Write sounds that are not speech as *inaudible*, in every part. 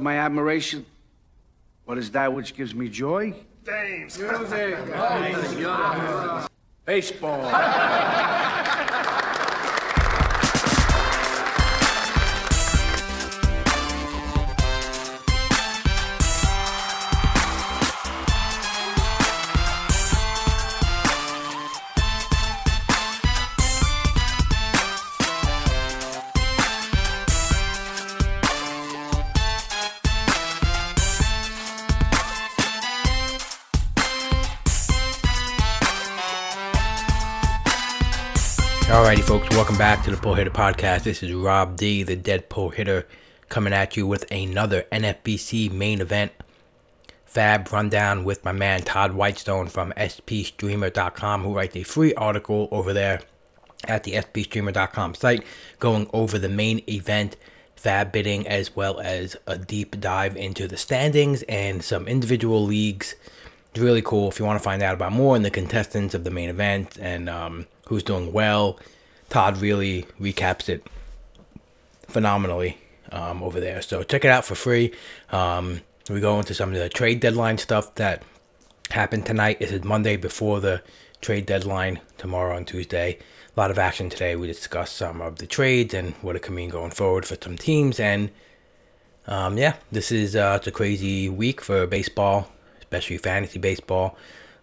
My admiration. What is that which gives me joy? Dames. Baseball. *laughs* folks, welcome back to the Pull Hitter Podcast. This is Rob D, the Dead Pull Hitter, coming at you with another NFBC main event FAAB rundown with my man Todd Whitestone from spstreamer.com, who writes a free article over there at the spstreamer.com site going over the main event FAAB bidding as well as a deep dive into the standings and some individual leagues. It's really cool if you want to find out about more and the contestants of the main event and um, who's doing well. Todd really recaps it phenomenally um, over there. So check it out for free. Um, we go into some of the trade deadline stuff that happened tonight. This is Monday before the trade deadline, tomorrow on Tuesday. A lot of action today. We discuss some of the trades and what it can mean going forward for some teams. And um, yeah, this is uh, it's a crazy week for baseball, especially fantasy baseball.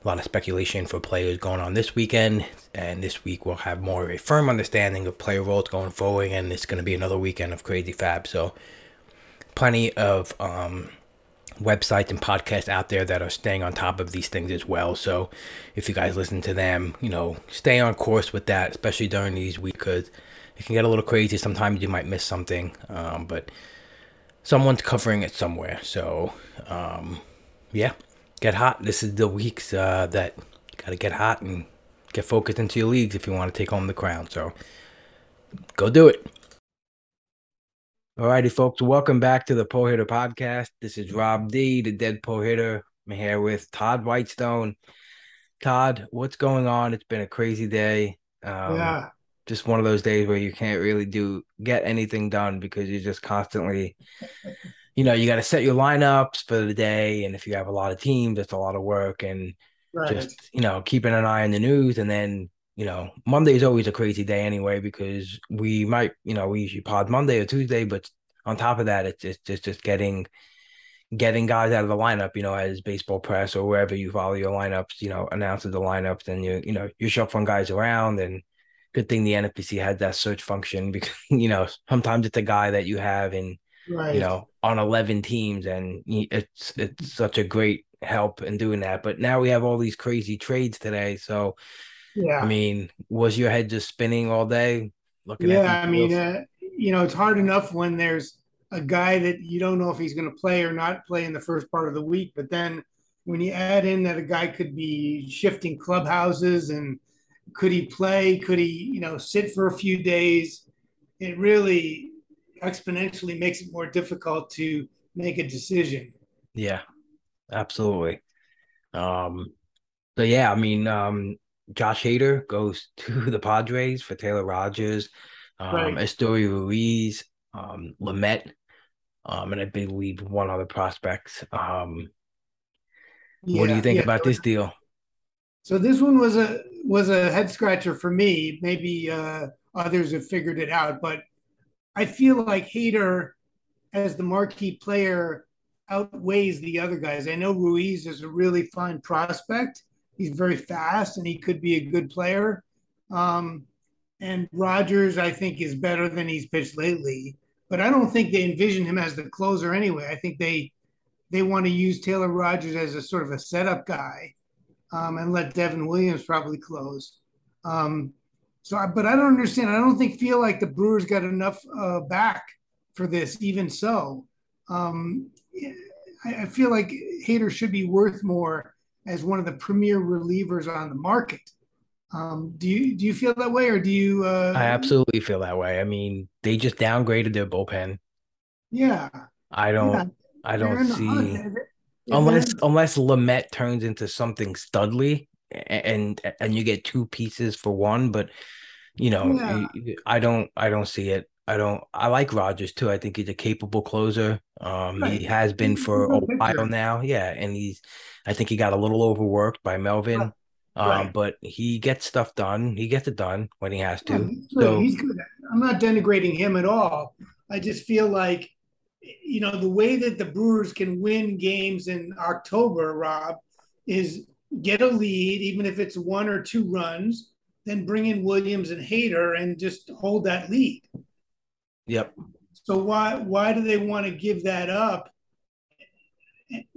A lot of speculation for players going on this weekend, and this week we'll have more of a firm understanding of player roles going forward. And it's going to be another weekend of crazy FAAB. So, plenty of um, websites and podcasts out there that are staying on top of these things as well. So, if you guys listen to them, you know, stay on course with that, especially during these weeks, because it can get a little crazy. Sometimes you might miss something, um, but someone's covering it somewhere. So, um, yeah, get hot. This is the weeks uh, that got to get hot and get focused into your leagues if you want to take home the crown. So go do it. All righty, folks, welcome back to the Pull Hitter Podcast. This is Rob D, the Dead Pull Hitter. I'm here with Todd Whitestone. Todd, what's going on? It's been a crazy day. Um, Yeah. Just one of those days where you can't really do get anything done because you're just constantly you know, you got to set your lineups for the day. And if you have a lot of teams, it's a lot of work. And Right. just, you know, keeping an eye on the news. And then, you know, Monday is always a crazy day anyway, because we might, you know, we usually pod Monday or Tuesday. But on top of that, it's just, just, just getting, getting guys out of the lineup, you know, as baseball press or wherever you follow your lineups, you know, announces the lineups and you, you know, you're shuffling guys around and, Good thing the NFBC had that search function *laughs* because you know sometimes it's a guy that you have in right. you know on 11 teams and it's it's such a great help in doing that but now we have all these crazy trades today so yeah. i mean was your head just spinning all day looking at yeah. I mean, uh, you know, it's hard enough when there's a guy that you don't know if he's going to play or not play in the first part of the week. But then when you add in that a guy could be shifting clubhouses and could he play? Could he, you know, sit for a few days? It really exponentially makes it more difficult to make a decision. yeah absolutely um so yeah i mean um josh hader goes *laughs* to the padres for taylor rogers um Right. Ruiz um lamet um and i believe one other prospect um what do you think yeah. about this deal So this one was a was a head scratcher for me. Maybe uh, others have figured it out, but I feel like Hader as the marquee player outweighs the other guys. I know Ruiz is a really fine prospect. He's very fast and he could be a good player. Um, and Rogers, I think, is better than he's pitched lately. But I don't think they envision him as the closer anyway. I think they they want to use Taylor Rogers as a sort of a setup guy um, and let Devin Williams probably close. Um, so, I, but I don't understand. I don't think feel like the Brewers got enough uh, back for this. Even so, um, I, I feel like Hader should be worth more as one of the premier relievers on the market. Um, do you do you feel that way, or do you? Uh, I absolutely feel that way. I mean, they just downgraded their bullpen. Yeah, I don't Yeah. I don't see unless unless Lamet turns into something studly and and you get two pieces for one, but you know, Yeah. I don't I don't see it. I don't. I like Rogers too. I think he's a capable closer. Um, Right. he has been He's for a while now. Yeah, and he's. I think he got a little overworked by Melvin. Right. Um, Right. but he gets stuff done. He gets it done when he has Yeah, to. he's good. So He's good. I'm not denigrating him at all. I just feel like, you know, the way that the Brewers can win games in October, Rob, is get a lead, even if it's one or two runs, then bring in Williams and Hader and just hold that lead. yep. So why why do they want to give that up?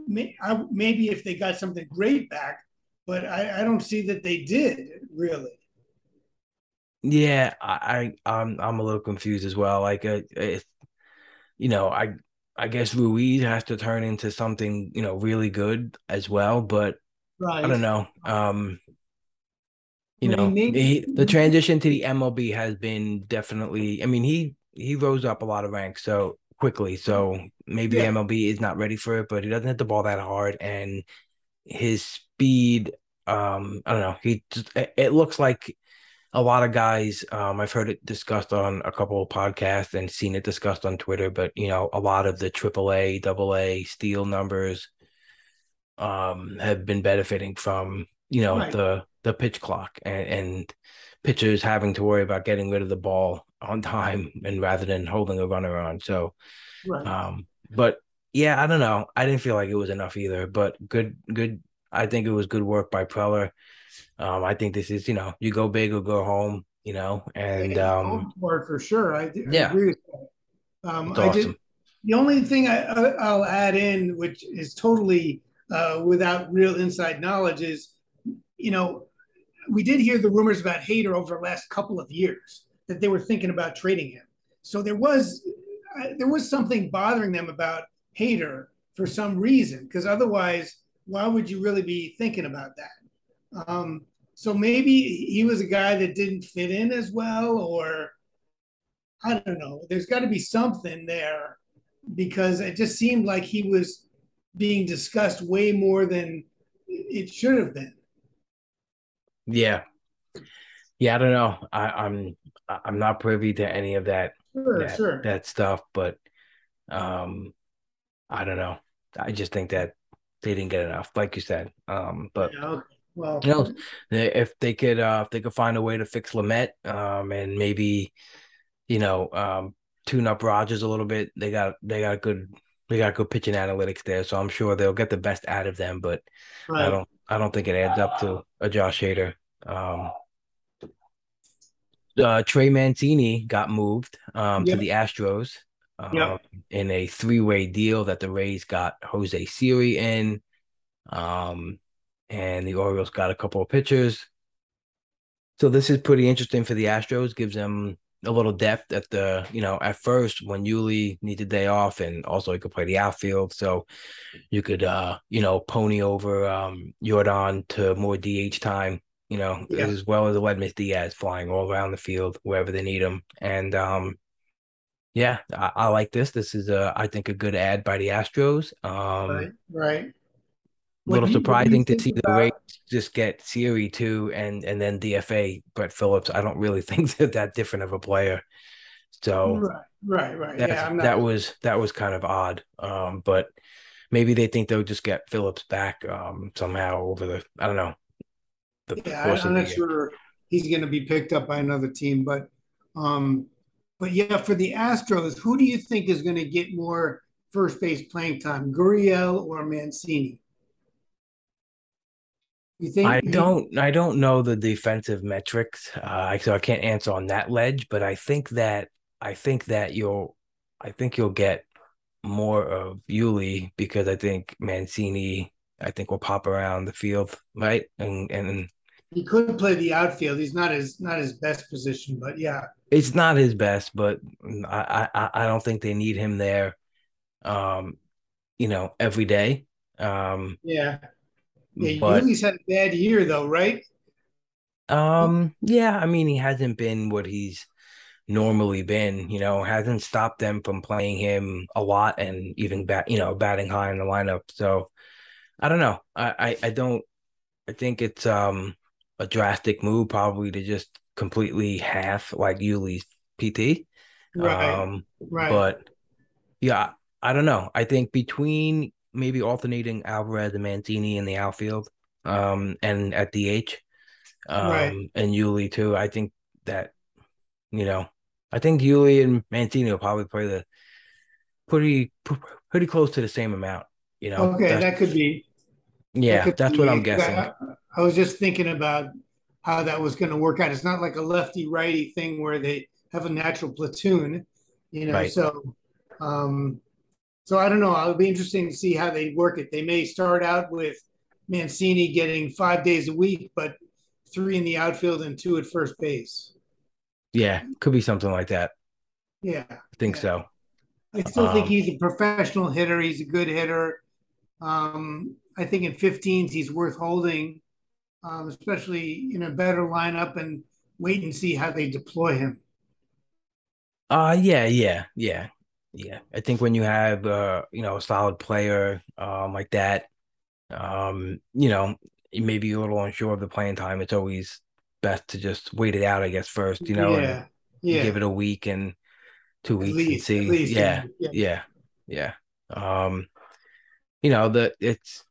Maybe if they got something great back, but I, I don't see that they did really. Yeah, I, I I'm I'm a little confused as well. Like, uh, it, you know, I I guess Ruiz has to turn into something, you know, really good as well. But Right. I don't know. Um, you know, maybe- the, the transition to the MLB has been definitely. I mean, he he rose up a lot of ranks so quickly. So maybe Yeah. the MLB is not ready for it, but he doesn't hit the ball that hard, and his speed. Um, I don't know. He just it, it looks like a lot of guys. Um, I've heard it discussed on a couple of podcasts and seen it discussed on Twitter. But you know, a lot of the AAA, AA steal numbers um have been benefiting from you know Right. the the pitch clock and, and pitchers having to worry about getting rid of the ball on time and rather than holding a runner on so Right. um but yeah i don't know i didn't feel like it was enough either but good good i think it was good work by preller um i think this is you know you go big or go home you know and um for for sure. I, I Yeah. agree with that. Um, I did, awesome the only thing I, I'll add in, which is totally uh, without real inside knowledge, is you know we did hear the rumors about Hader over the last couple of years that they were thinking about trading him. So there was uh, there was something bothering them about Hader for some reason, because otherwise, why would you really be thinking about that? Um, so maybe he was a guy that didn't fit in as well, or I don't know. There's got to be something there because it just seemed like he was being discussed way more than it should have been. yeah yeah i don't know i i'm i'm not privy to any of that Sure, that, sure. that stuff, but um I don't know. I just think that they didn't get enough, like you said. Um, but Yeah, okay. Well, you know, if they could uh if they could find a way to fix Lamet, um and maybe, you know, um tune up Rogers a little bit, they got they got a good they got good pitching analytics there, so I'm sure they'll get the best out of them, but I don't I don't think it adds up to a Josh Hader. Um uh, Trey Mancini got moved um, Yep. to the Astros um, Yep. in a three-way deal that the Rays got Jose Siri in, um, and the Orioles got a couple of pitchers. So this is pretty interesting for the Astros. Gives them a little depth at the you know at first when Yuli needed a day off, and also he could play the outfield, so you could uh you know pony over um Jordan to more DH time you know, Yeah. as well as Aledmys Diaz flying all around the field wherever they need him. And um, yeah, I, I like this. This is a, I think, a good add by the Astros. Um, Right. Right. A little do you- what do you surprising to see the about- Rays just get Siri too, and and then DFA Brett Phillips. I don't really *laughs* think they're that different of a player. So Right. Right. Right. Yeah. Not. that was that was kind of odd. Um, but maybe they think they'll just get Phillips back um somehow over the I don't know. The yeah, I'm not sure he's going to be picked up by another team, but um, but yeah, for the Astros, who do you think is going to get more first base playing time, Gurriel or Mancini? You think? I don't I don't know the defensive metrics, uh, so I can't answer on that ledge. But I think that I think that you'll I think you'll get more of Yuli because I think Mancini I think will pop around the field, right? And and He could play the outfield. He's not his not his best position, but yeah, it's not his best, but I I I don't think they need him there, um, you know, every day. Um, yeah. Yeah, but Yuli's had a bad year though, right? Um, yeah, I mean, he hasn't been what he's normally been, you know, hasn't stopped them from playing him a lot and even bat, you know, batting high in the lineup. So I don't know. I, I, I don't I think it's um a drastic move probably to just completely half like Yuli's PT. Right. Um, right. but yeah, I don't know. I think between maybe alternating Alvarez and Mancini in the outfield, um, and at DH, um, Right. and Yuli too. I think that you know, I think Yuli and Mancini will probably play the pretty pretty close to the same amount. You know, okay, that could be. that yeah, could that's be- what I'm guessing. I, I was just thinking about how that was going to work out. It's not like a lefty righty thing where they have a natural platoon, you know. Right. So, um, so I don't know. It'll be interesting to see how they work it. They may start out with Mancini getting five days a week, but three in the outfield and two at first base. Yeah, could be something like that. Yeah, I think Yeah. so. I still think Um, he's a professional hitter. He's a good hitter. Um, I think in 15s he's worth holding, um, especially in a better lineup and wait and see how they deploy him. Uh yeah, yeah, yeah, yeah. I think when you have uh, you know, a solid player um like that, um, you know, maybe a little unsure of the playing time. It's always best to just wait it out, I guess, first, you know, and yeah, yeah. give it a week and two weeks least, and see. least, yeah, yeah. yeah, yeah. Um, you know, the it's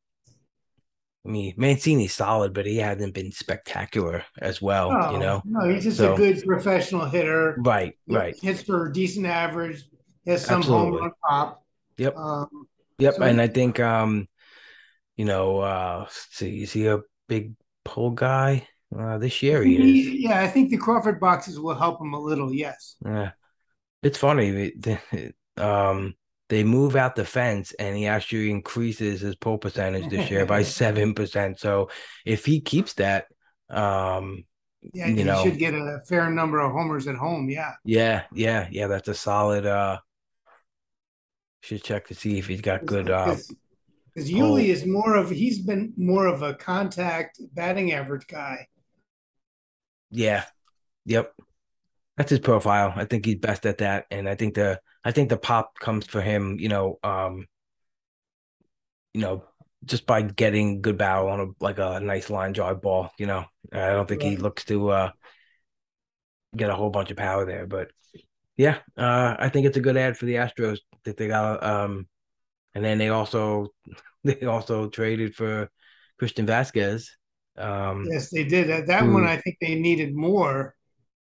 I mean, Mancini's solid, but he hasn't been spectacular as well, No, you know. no, he's just So- a good professional hitter. Right, right. Hits for a decent average. Has some Absolutely. home run pop. Yep. Um, Yep, So- and I think um, you know, uh see, is he a big pull guy? Uh this year he is. yeah, I think the Crawford boxes will help him a little. Yes. Yeah. It's funny. they- they- um they move out the fence and he actually increases his pull percentage this year by *laughs* seven percent. So if he keeps that, um Yeah, You he know. should get a fair number of homers at home. Yeah. yeah, yeah, yeah, that's a solid uh should check to see if he's got good uh because pull. Yuli is more of he's been more of a contact batting average guy. Yeah. Yep. That's his profile. I think he's best at that. And I think the I think the pop comes for him, you know, um, you know, just by getting good barrel on a like a nice line drive ball, you know. I don't think he looks to uh get a whole bunch of power there. But yeah, uh I think it's a good add for the Astros that they got um and then they also *laughs* they also traded for Christian Vazquez. Um Yes, they did. That, that Hmm. one I think they needed more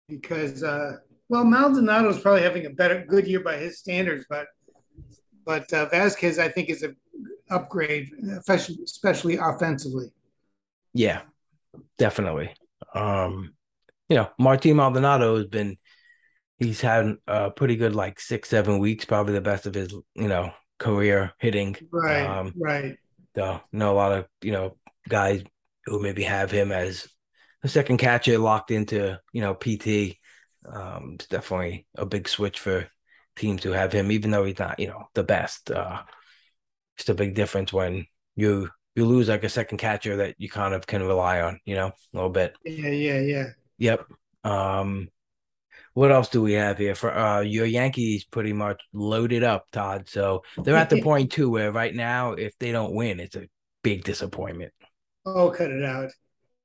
because uh well Maldonado's probably having a better good year by his standards, but but uh, Vazquez I think is a upgrade, especially especially offensively. Yeah, definitely. Um, you know, Martin Maldonado has been he's had a pretty good like six, seven weeks, probably the best of his, you know, career hitting. Right, Um, right. so know a lot of, you know, guys who maybe have him as a second catcher locked into, you know, PT. Um, it's definitely a big switch for teams who have him, even though he's not, you know, the best. Uh it's a big difference when you you lose like a second catcher that you kind of can rely on, you know, a little bit. Yeah, yeah, yeah. Yep. Um, what else do we have here? For uh, your Yankees, pretty much loaded up, Todd. So they're at the *laughs* point too where right now, if they don't win, it's a big disappointment. Oh, cut it out.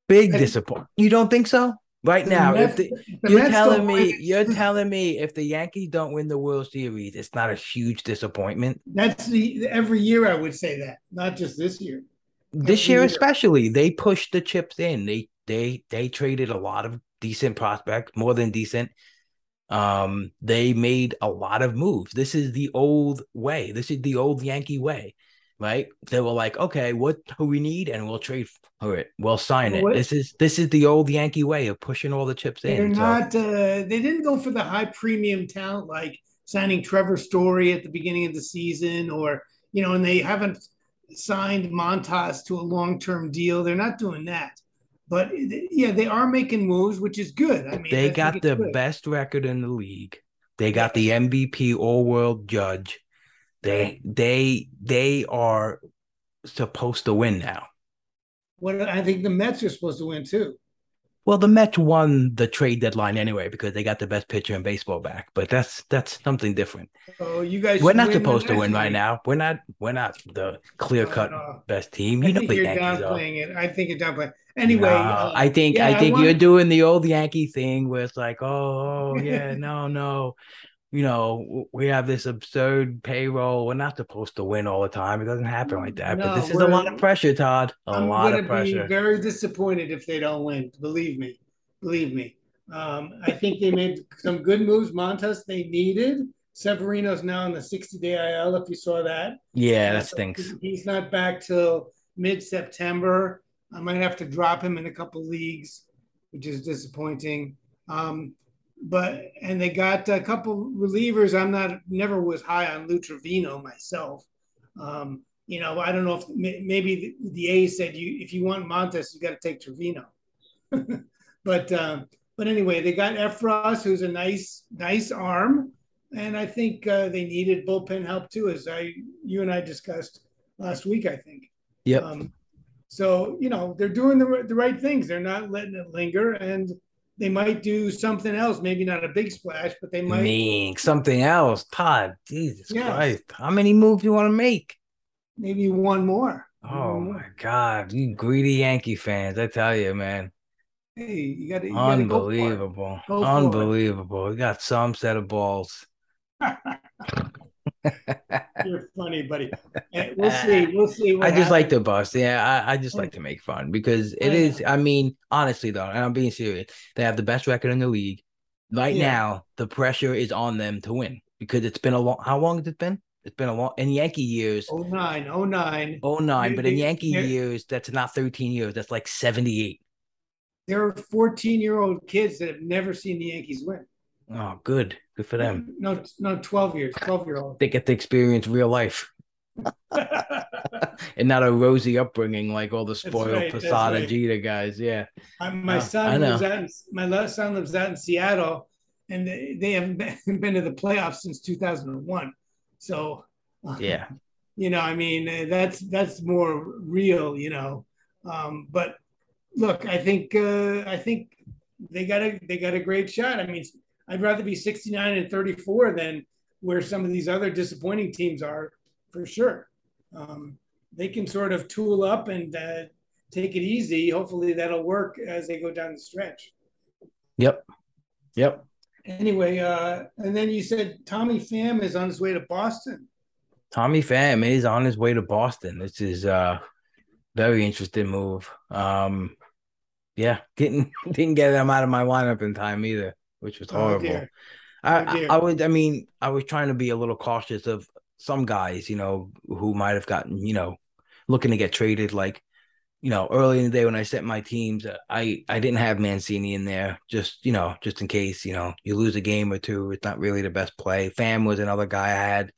Big disappointment. You don't think so? Right The now, if the, the you're Mets telling me, win. you're *laughs* telling me, if the Yankees don't win the World Series, it's not a huge disappointment. That's the every year I would say that, not just this year. this Every year year. especially they pushed the chips in they they they traded a lot of decent prospects more than decent um they made a lot of moves this is the old way this is the old yankee way right they were like okay what do we need and we'll trade for it we'll sign it What- this is this is the old yankee way of pushing all the chips They're in so- not. Uh, they didn't go for the high premium talent like signing Trevor Story at the beginning of the season, or you know, and they haven't signed Montas to a long term deal. They're not doing that. But eh, yeah, they are making moves, which is good. I mean, they I got the good. best record in the league. They got the MVP all world judge. They they they are supposed to win now. What I think the Mets are supposed to win too. Well, the Mets won the trade deadline anyway because they got the best pitcher in baseball back. But that's that's something different. So you guys, We're not supposed to win right now. We're not we're not the clear cut no. best team. I You know think the you're Yankees are. downplaying it. I think you're downplaying. Anyway, No, uh, I think yeah, I I think want- you're doing the old Yankee thing where it's like, oh, oh yeah, no, no. You know, we have this absurd payroll. We're not supposed to win all the time. It doesn't happen like that. No, but this is a lot of pressure, Todd. A I'm lot of pressure. be very disappointed if they don't win. Believe me, believe me. Um, I think they made some good moves. Montas they needed. Severino's now on the 60 day IL. If you saw that, yeah, that stinks. He's not back till mid September. I might have to drop him in a couple leagues, which is disappointing. Um, but and they got a couple relievers. I'm not never was high on Lou Trevino myself. Um, you know, I don't know if maybe the, the A's said you if you want Montas, you got to take Trevino. *laughs* but um, but anyway, they got Effross, who's a nice nice arm, and I think uh, they needed bullpen help too, as I you and I discussed last week. I think. Yep. Um, so you know they're doing the the right things. They're not letting it linger, and they might do something else. Maybe not a big splash, but they might. Mean something else, Todd. Jesus. Christ! How many moves you want to make? Maybe one more. Oh One my more. God, you greedy Yankee fans! I tell you, man, Hey, you got to. Go unbelievable, Go it. unbelievable. We got some set of balls. *laughs* *laughs* You're funny, buddy. Eh, *laughs* We'll see. We'll see. I just like to bust. Yeah, I, I just like to make fun because it is. I mean, honestly though, and I'm being serious. They have the best record in the league right Yeah. now. The pressure is on them to win because it's been a long. How long has it been? It's been a long in Yankee years. Oh nine, oh nine. Oh nine, but in Yankee years, that's not 13 years. That's like 78. There are 14 year old kids that have never seen the Yankees win. Oh, good. Good for them. No, no, 12 years, 12 year old. They get to experience real life *laughs* and not a rosy upbringing like all the spoiled right, Posada right. Guys. Yeah. My I son lives out. In, my last son lives out in Seattle, and they, they haven't been, *laughs* been to the playoffs since 2001. So, Yeah. *laughs* you know, I mean, uh, that's that's more real, you know. Um, but look, I think uh, I think they got a they got a great shot. I mean, I'd rather be 69 and 34 than where some of these other disappointing teams are, for sure. Um, they can sort of tool up and uh, take it easy. Hopefully, that'll work as they go down the stretch. Yep. Yep. Anyway, uh, and then you said Tommy Pham is on his way to Boston. Tommy Pham is on his way to Boston. This is a very interesting move. Um, yeah, *laughs* didn't didn't get him out of my lineup in time either, which was Oh, horrible. dear. I, Oh. I, I would, I mean, I was trying to be a little cautious of some guys, you know, who might have gotten, you know, looking to get traded. Like, you know, early in the day when I set my teams, I I didn't have Mancini in there, just you know, just in case, you know, you lose a game or two. It's not really the best play. Pham was another guy I had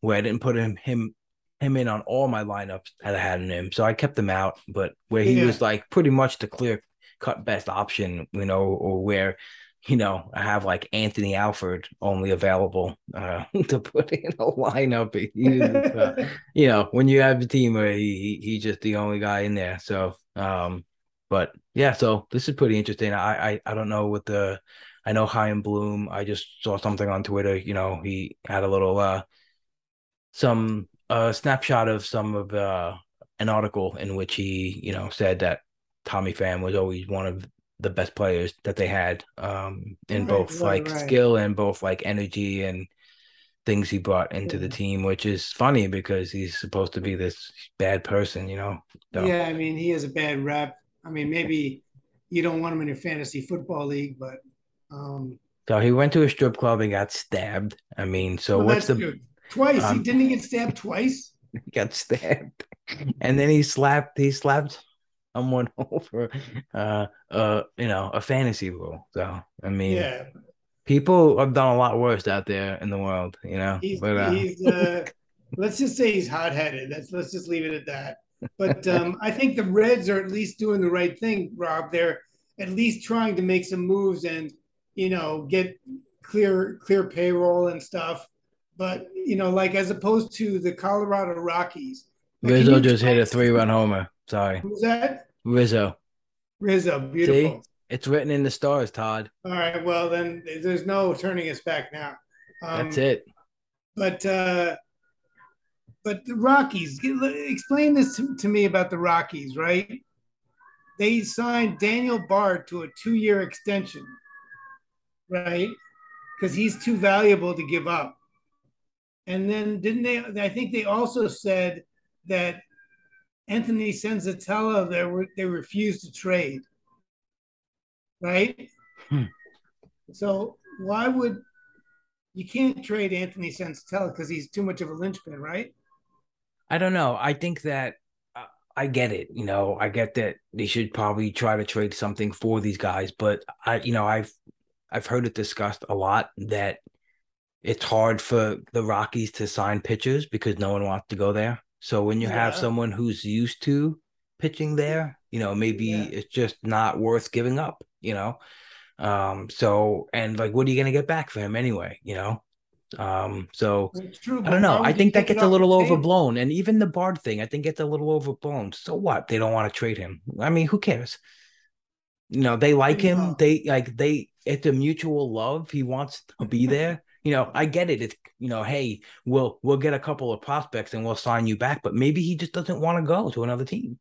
where I didn't put him him him in on all my lineups that I had in him, so I kept him out. But where he Yeah. was like pretty much the clear cut best option, you know, or where you know, I have like Anthony Alford only available uh, *laughs* to put in a lineup. He uh, *laughs* you know, when you have a team where he, he he's just the only guy in there. So, um, but yeah, so this is pretty interesting. I I, I don't know what the I know Chaim Bloom. I just saw something on Twitter. You know, he had a little uh some uh snapshot of some of uh an article in which he you know said that Tommy Pham was always one of the best players that they had um in Right, both right, like right. skill and both like energy and things he brought into the team which is funny because he's supposed to be this bad person you know so Yeah, I mean, he has a bad rep. I mean, maybe you don't want him in your fantasy football league, but um, so he went to a strip club and got stabbed i mean so well, what's the good. twice? um, he didn't he get stabbed twice? *laughs* he got stabbed and then he slapped he slapped someone *laughs* over uh uh you know a fantasy rule so i mean Yeah, people have done a lot worse out there in the world you know he's but uh he's uh, let's just say he's hot headed. Let's let's just leave it at that. But *laughs* um, I think the Reds are at least doing the right thing, Rob. They're at least trying to make some moves and you know get clear clear payroll and stuff. But you know, like as opposed to the Colorado Rockies. Rizzo just hit a three-run homer sorry Who's that? rizzo Rizzo, beautiful. See? it's written in the stars todd All right, well then there's no turning us back now. Um, that's it But uh, but the Rockies, explain this to, to me about the Rockies, right? They signed Daniel Bard to a two-year extension, right? because he's too valuable to give up. And then didn't they? I think they also said that Anthony Senzatela they were they refused to trade. Right. Hmm. So why would you can't trade Anthony Senzatela because he's too much of a linchpin, right? I don't know. I think that uh, I get it. You know, I get that they should probably try to trade something for these guys, but I, you know, I've I've heard it discussed a lot that it's hard for the Rockies to sign pitchers because no one wants to go there. So when you have someone who's used to pitching there, you know, maybe Yeah. it's just not worth giving up, you know. Um, so and like what are you gonna get back for him anyway, you know? Um, so true. I don't know. I think that gets a little table? overblown. And even the Bard thing, I think gets a little overblown. So what? They don't want to trade him. I mean, who cares? You know, they like him. They like they it's a mutual love. He wants to be *laughs* there. You know, I get it. It's you know, hey, we'll we'll get a couple of prospects and we'll sign you back, but maybe he just doesn't want to go to another team.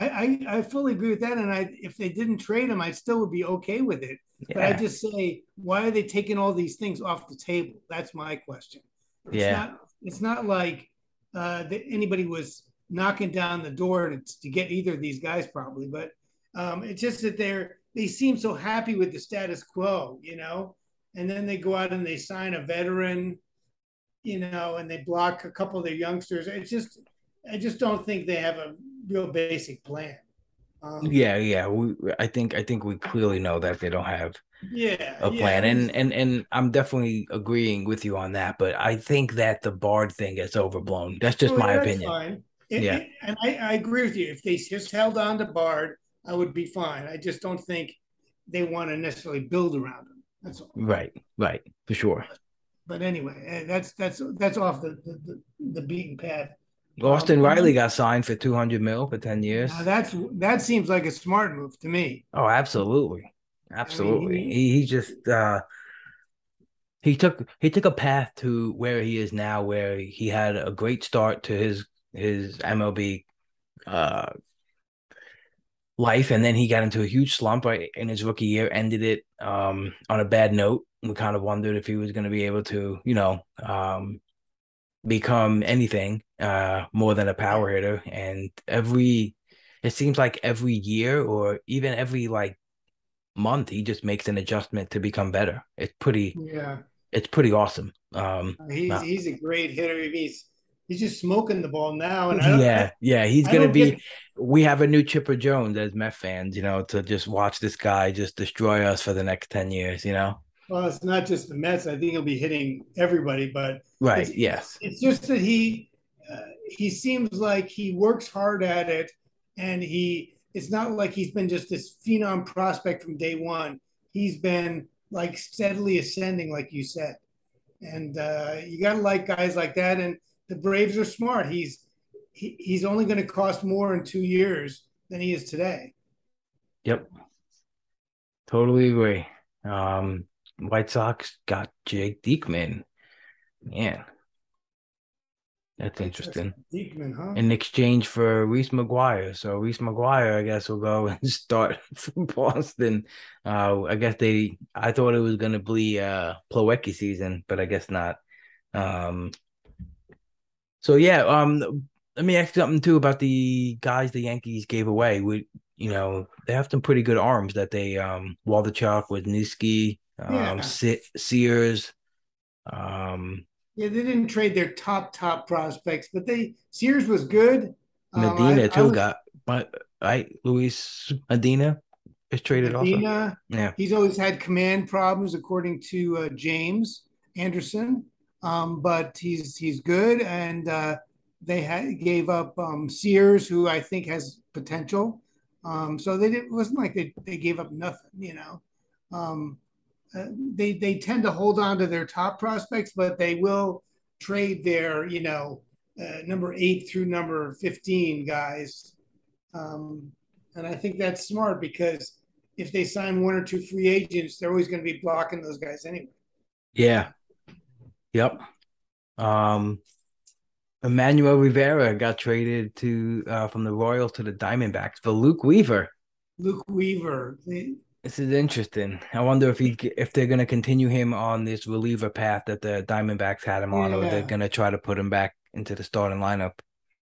I, I, I fully agree with that. And I if they didn't trade him, I still would be okay with it. But I just say, why are they taking all these things off the table? That's my question. It's Yeah. not it's not like uh, that anybody was knocking down the door to, to get either of these guys probably, but um, it's just that they're they seem so happy with the status quo, you know, and then they go out and they sign a veteran, you know, and they block a couple of their youngsters. It's just I just don't think they have a real basic plan. Um, Yeah, yeah. We, I think I think we clearly know that they don't have yeah, a yeah. plan and and and i'm definitely agreeing with you on that but i think that the bard thing is overblown that's just Oh, my that's opinion Fine. It- Yeah. it- and I, I agree with you. If they just held on to Bard, I would be fine. I just don't think they want to necessarily build around him. That's all. right right for sure But anyway, eh, that's that's that's off the the, the, beaten path. austin Um, riley got signed for 200 mil for 10 years that's that seems like a smart move to me. oh absolutely absolutely he- he, he just uh he took he took a path to where he is now where he had a great start to his his mlb uh life and then he got into a huge slump right, in his rookie year ended it um on a bad note we kind of wondered if he was going to be able to you know um become anything uh more than a power hitter. And every it seems like every year or even every like month he just makes an adjustment to become better. It's pretty Yeah, it's pretty awesome. Um he's he's a great hitter. He's he's just smoking the ball now, and I yeah yeah he's I gonna be get- we have a new Chipper Jones as Met fans, you know, to just watch this guy just destroy us for the next 10 years, you know? well, it's not just the Mets. I think he'll be hitting everybody, but Right. It's- Yes. It's just that he uh, he seems like he works hard at it, and he it's not like he's been just this phenom prospect from day one. He's been like steadily ascending, like you said, and uh, you got to like guys like that. And the Braves are smart. He's he, he's only going to cost more in two years than he is today. Yep. Totally agree. Um, White Sox got Jake Diekman. Man. That's interesting. Diekman, huh? In exchange for Reese McGuire. So Reese McGuire, I guess, will go *laughs* and start for Boston. Uh, I guess they I thought it was gonna be uh Plawecki season, but I guess not. Um so yeah, um let me ask something too about the guys the Yankees gave away. We you know, they have some pretty good arms that they um Waldichuk with Niski, um Yeah. Se- Sears, um Yeah, they didn't trade their top top prospects, but they Sears was good. Um, Medina I- I too was- got but right, Luis Medina is traded also. Yeah. he's always had command problems, according to uh, James Anderson. Um, but he's he's good, and uh, they gave up um, Sears, who I think has potential. Um, so they didn't, it wasn't like they, they gave up nothing, you know. Um, uh, they they tend to hold on to their top prospects, but they will trade their you know uh, number eight through number fifteen guys. Um, and I think that's smart because if they sign one or two free agents, they're always going to be blocking those guys anyway. Yeah. Yep. Um Emmanuel Rivera got traded to uh from the Royals to the Diamondbacks for Luke Weaver. Luke Weaver, This is interesting. I wonder if he if they're gonna continue him on this reliever path that the Diamondbacks had him on, or they're gonna try to put him back into the starting lineup.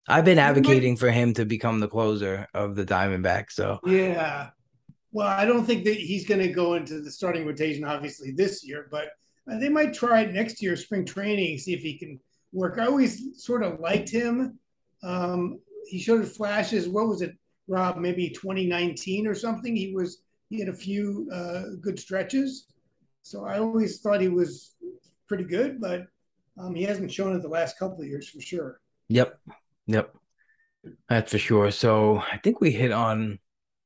I've been advocating for him to become the closer of the Diamondbacks. So Yeah. Well, I don't think that he's going to go into the starting rotation, obviously, this year, but they might try it next year, spring training, see if he can work. I always sort of liked him. Um, he showed flashes. What was it, Rob? Maybe 2019 or something. He was he had a few uh, good stretches. So I always thought he was pretty good, but um, he hasn't shown it the last couple of years for sure. Yep. Yep. That's for sure. So I think we hit on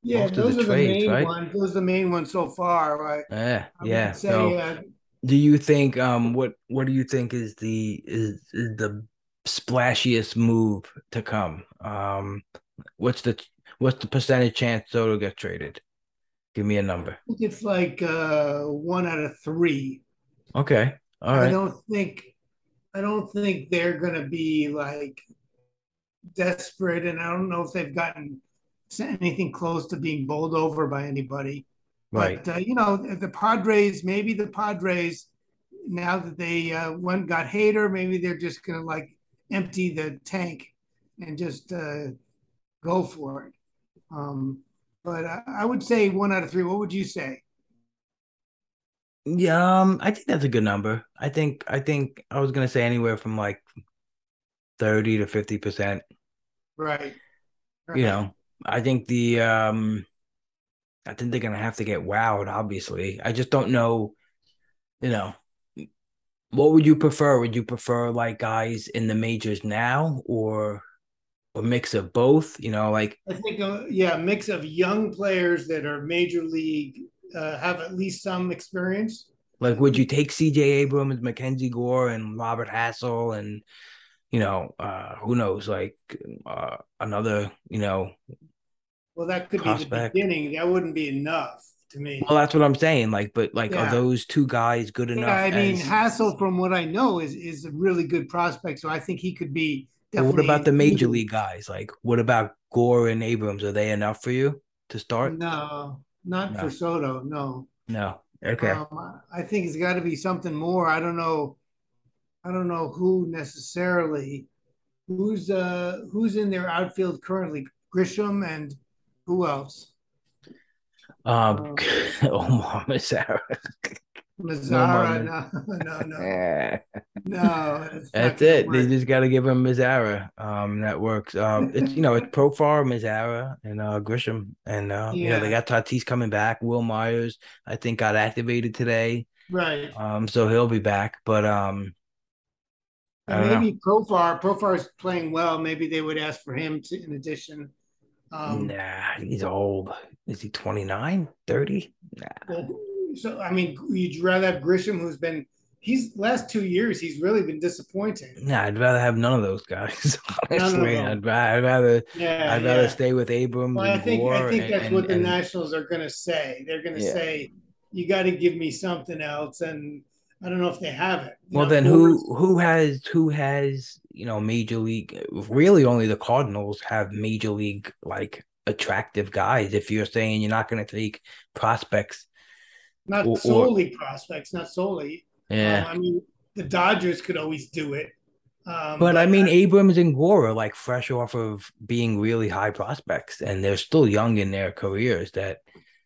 Yeah, Most of the those are the main right? ones. Those are the main ones so far. Right? yeah, I yeah. Say, So uh, do you think um what what do you think is the is, is the splashiest move to come? Um what's the what's the percentage chance Soto gets traded? Give me a number. I think it's like uh, one out of three. Okay. All I don't think I don't think they're gonna be like desperate, and I don't know if they've gotten anything close to being bowled over by anybody. Right. But uh, you know, the Padres, maybe the Padres, now that they uh, one got Hader, maybe they're just gonna like empty the tank and just uh, go for it. Um, but I, I would say one out of three. What would you say? Yeah, um, I think that's a good number. I think I think I was gonna say anywhere from like 30 to 50 percent. Right. You know, I think the um I think they're gonna have to get wowed, obviously. I just don't know, you know, what would you prefer? Would you prefer like guys in the majors now or a mix of both? You know, like I think, uh, yeah, a mix of young players that are major league, uh, have at least some experience. like would you take CJ Abrams, Mackenzie Gore, and Robert Hassell and you know, uh who knows, like uh another, you know, Well, that could be the beginning. That wouldn't be enough to me. well that's what I'm saying. Like, but like are those two guys good enough? yeah, I mean, as- Hassell, from what I know, is is a really good prospect. So I think he could be. But what about the major league guys? Like, what about Gore and Abrams? Are they enough for you to start? No, not No. for Soto. No. No. Okay. Um, I think it's got to be something more. I don't know. I don't know who necessarily. Who's uh who's in their outfield currently? Grisham and who else? Um, *laughs* Omar Mazara. Mazzara. No, No, *laughs* no, no, no. That's it. They just got to give him Mazara. Um, that works. Um, it's you know it's *laughs* Profar, Mazara, and uh Grisham, and uh, you know they got Tatis coming back. Wil Myers, I think, got activated today. Right. Um, so he'll be back. But um, I know. maybe Profar. Profar's playing well. Maybe they would ask for him to, in addition. Um, Nah, he's old. Is he 29, 30? Nah. well, so I mean, you'd rather have Grisham, who's been he's last two years he's really been disappointing. Nah, I'd rather have none of those guys. *laughs* Honestly. I'd, ra- I'd rather Yeah, I'd rather yeah. stay with Abrams Well, I think Gore I think and- that's and- what the and- Nationals are going to say. They're going to Yeah. say, "You got to give me something else," and I don't know if they have it. Well, then who who has who has you know major league? Really, only the Cardinals have major league like attractive guys. If you're saying you're not going to take prospects, Not or- or- solely prospects, not solely. yeah. Um, I mean, the Dodgers could always do it. Um, but I mean, Abrams and Gore are like fresh off of being really high prospects, and they're still young in their careers. That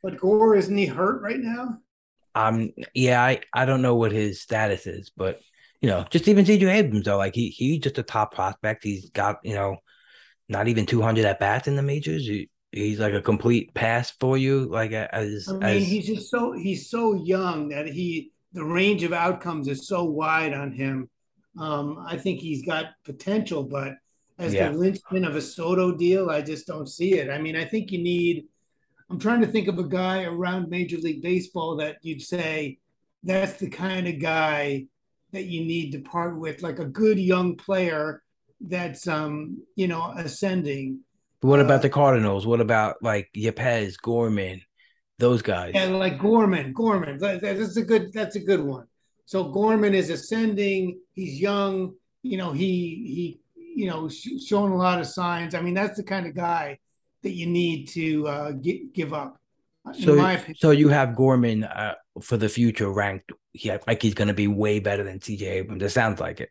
but Gore isn't he hurt right now? Um, yeah, I, I don't know what his status is, but you know, just even CJ Abrams though, like he he's just a top prospect. He's got you know, not even two hundred at bats in the majors. He, he's like a complete pass for you, like as I mean, as he's just so he's so young that he the range of outcomes is so wide on him. Um, I think he's got potential, but as Yeah. the linchpin of a Soto deal, I just don't see it. I mean, I think you need. I'm trying to think of a guy around Major League Baseball that you'd say that's the kind of guy that you need to part with, like a good young player that's um you know ascending. what uh, about the Cardinals? What about like Yepez, Gorman, those guys? Yeah, like Gorman. Gorman. That- that- That's a good. That's a good one. So Gorman is ascending. He's young. You know, he he you know sh- showing a lot of signs. I mean, that's the kind of guy that you need to uh, gi- give up. So, so you have Gorman uh, for the future ranked, yeah, like he's going to be way better than CJ Abrams. It sounds like it.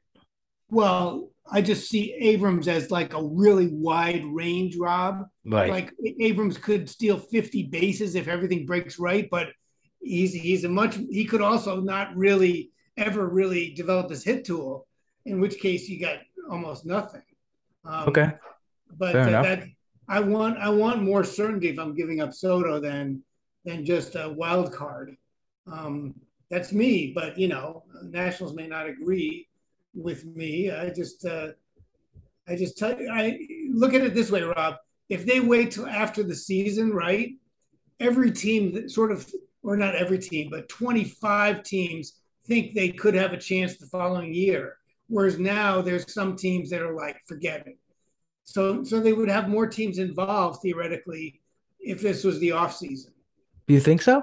Well, I just see Abrams as like a really wide range, Rob. Right. Like Abrams could steal 50 bases if everything breaks right, but he's he's a much he could also not really ever really develop his hit tool, in which case you got almost nothing. Um, okay. but Fair that, enough. that I want I want more certainty if I'm giving up Soto than than just a wild card. Um, that's me, but you know, Nationals may not agree with me. I just uh, I just tell you, I look at it this way, Rob. If they wait till after the season, right? Every team sort of, or not every team, but 25 teams think they could have a chance the following year. Whereas now there's some teams that are like, forget it. So so they would have more teams involved theoretically if this was the off season. Do you think so?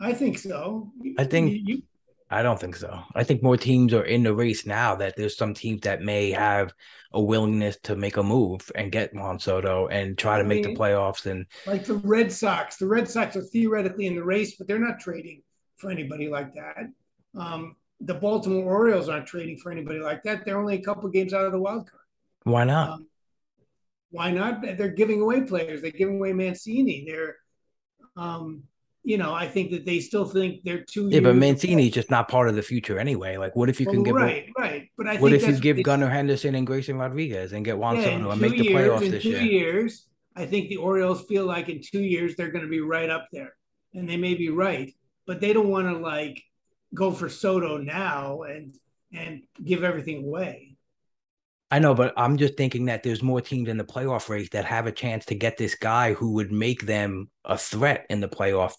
I think so. I think- You- I don't think so. I think more teams are in the race now that there's some teams that may have a willingness to make a move and get Juan Soto and try to I make the playoffs. And like the Red Sox. The Red Sox are theoretically in the race, but they're not trading for anybody like that. Um, the Baltimore Orioles aren't trading for anybody like that. They're only a couple games out of the wild card. why not? Um, why not? They're giving away players. They're giving away Mancini. They're, um, you know, I think that they still think they're too. yeah, but Mancini's away. just not part of the future anyway. Like, what if you can Well, give? right, right. But I what think if you give they- Gunnar Henderson and Grayson Rodriguez and get Juan yeah, Soto and two make the playoffs this two year? years, I think the Orioles feel like in two years they're going to be right up there, and they may be right, but they don't want to like go for Soto now and and give everything away. I know, but I'm just thinking that there's more teams in the playoff race that have a chance to get this guy who would make them a threat in the playoff.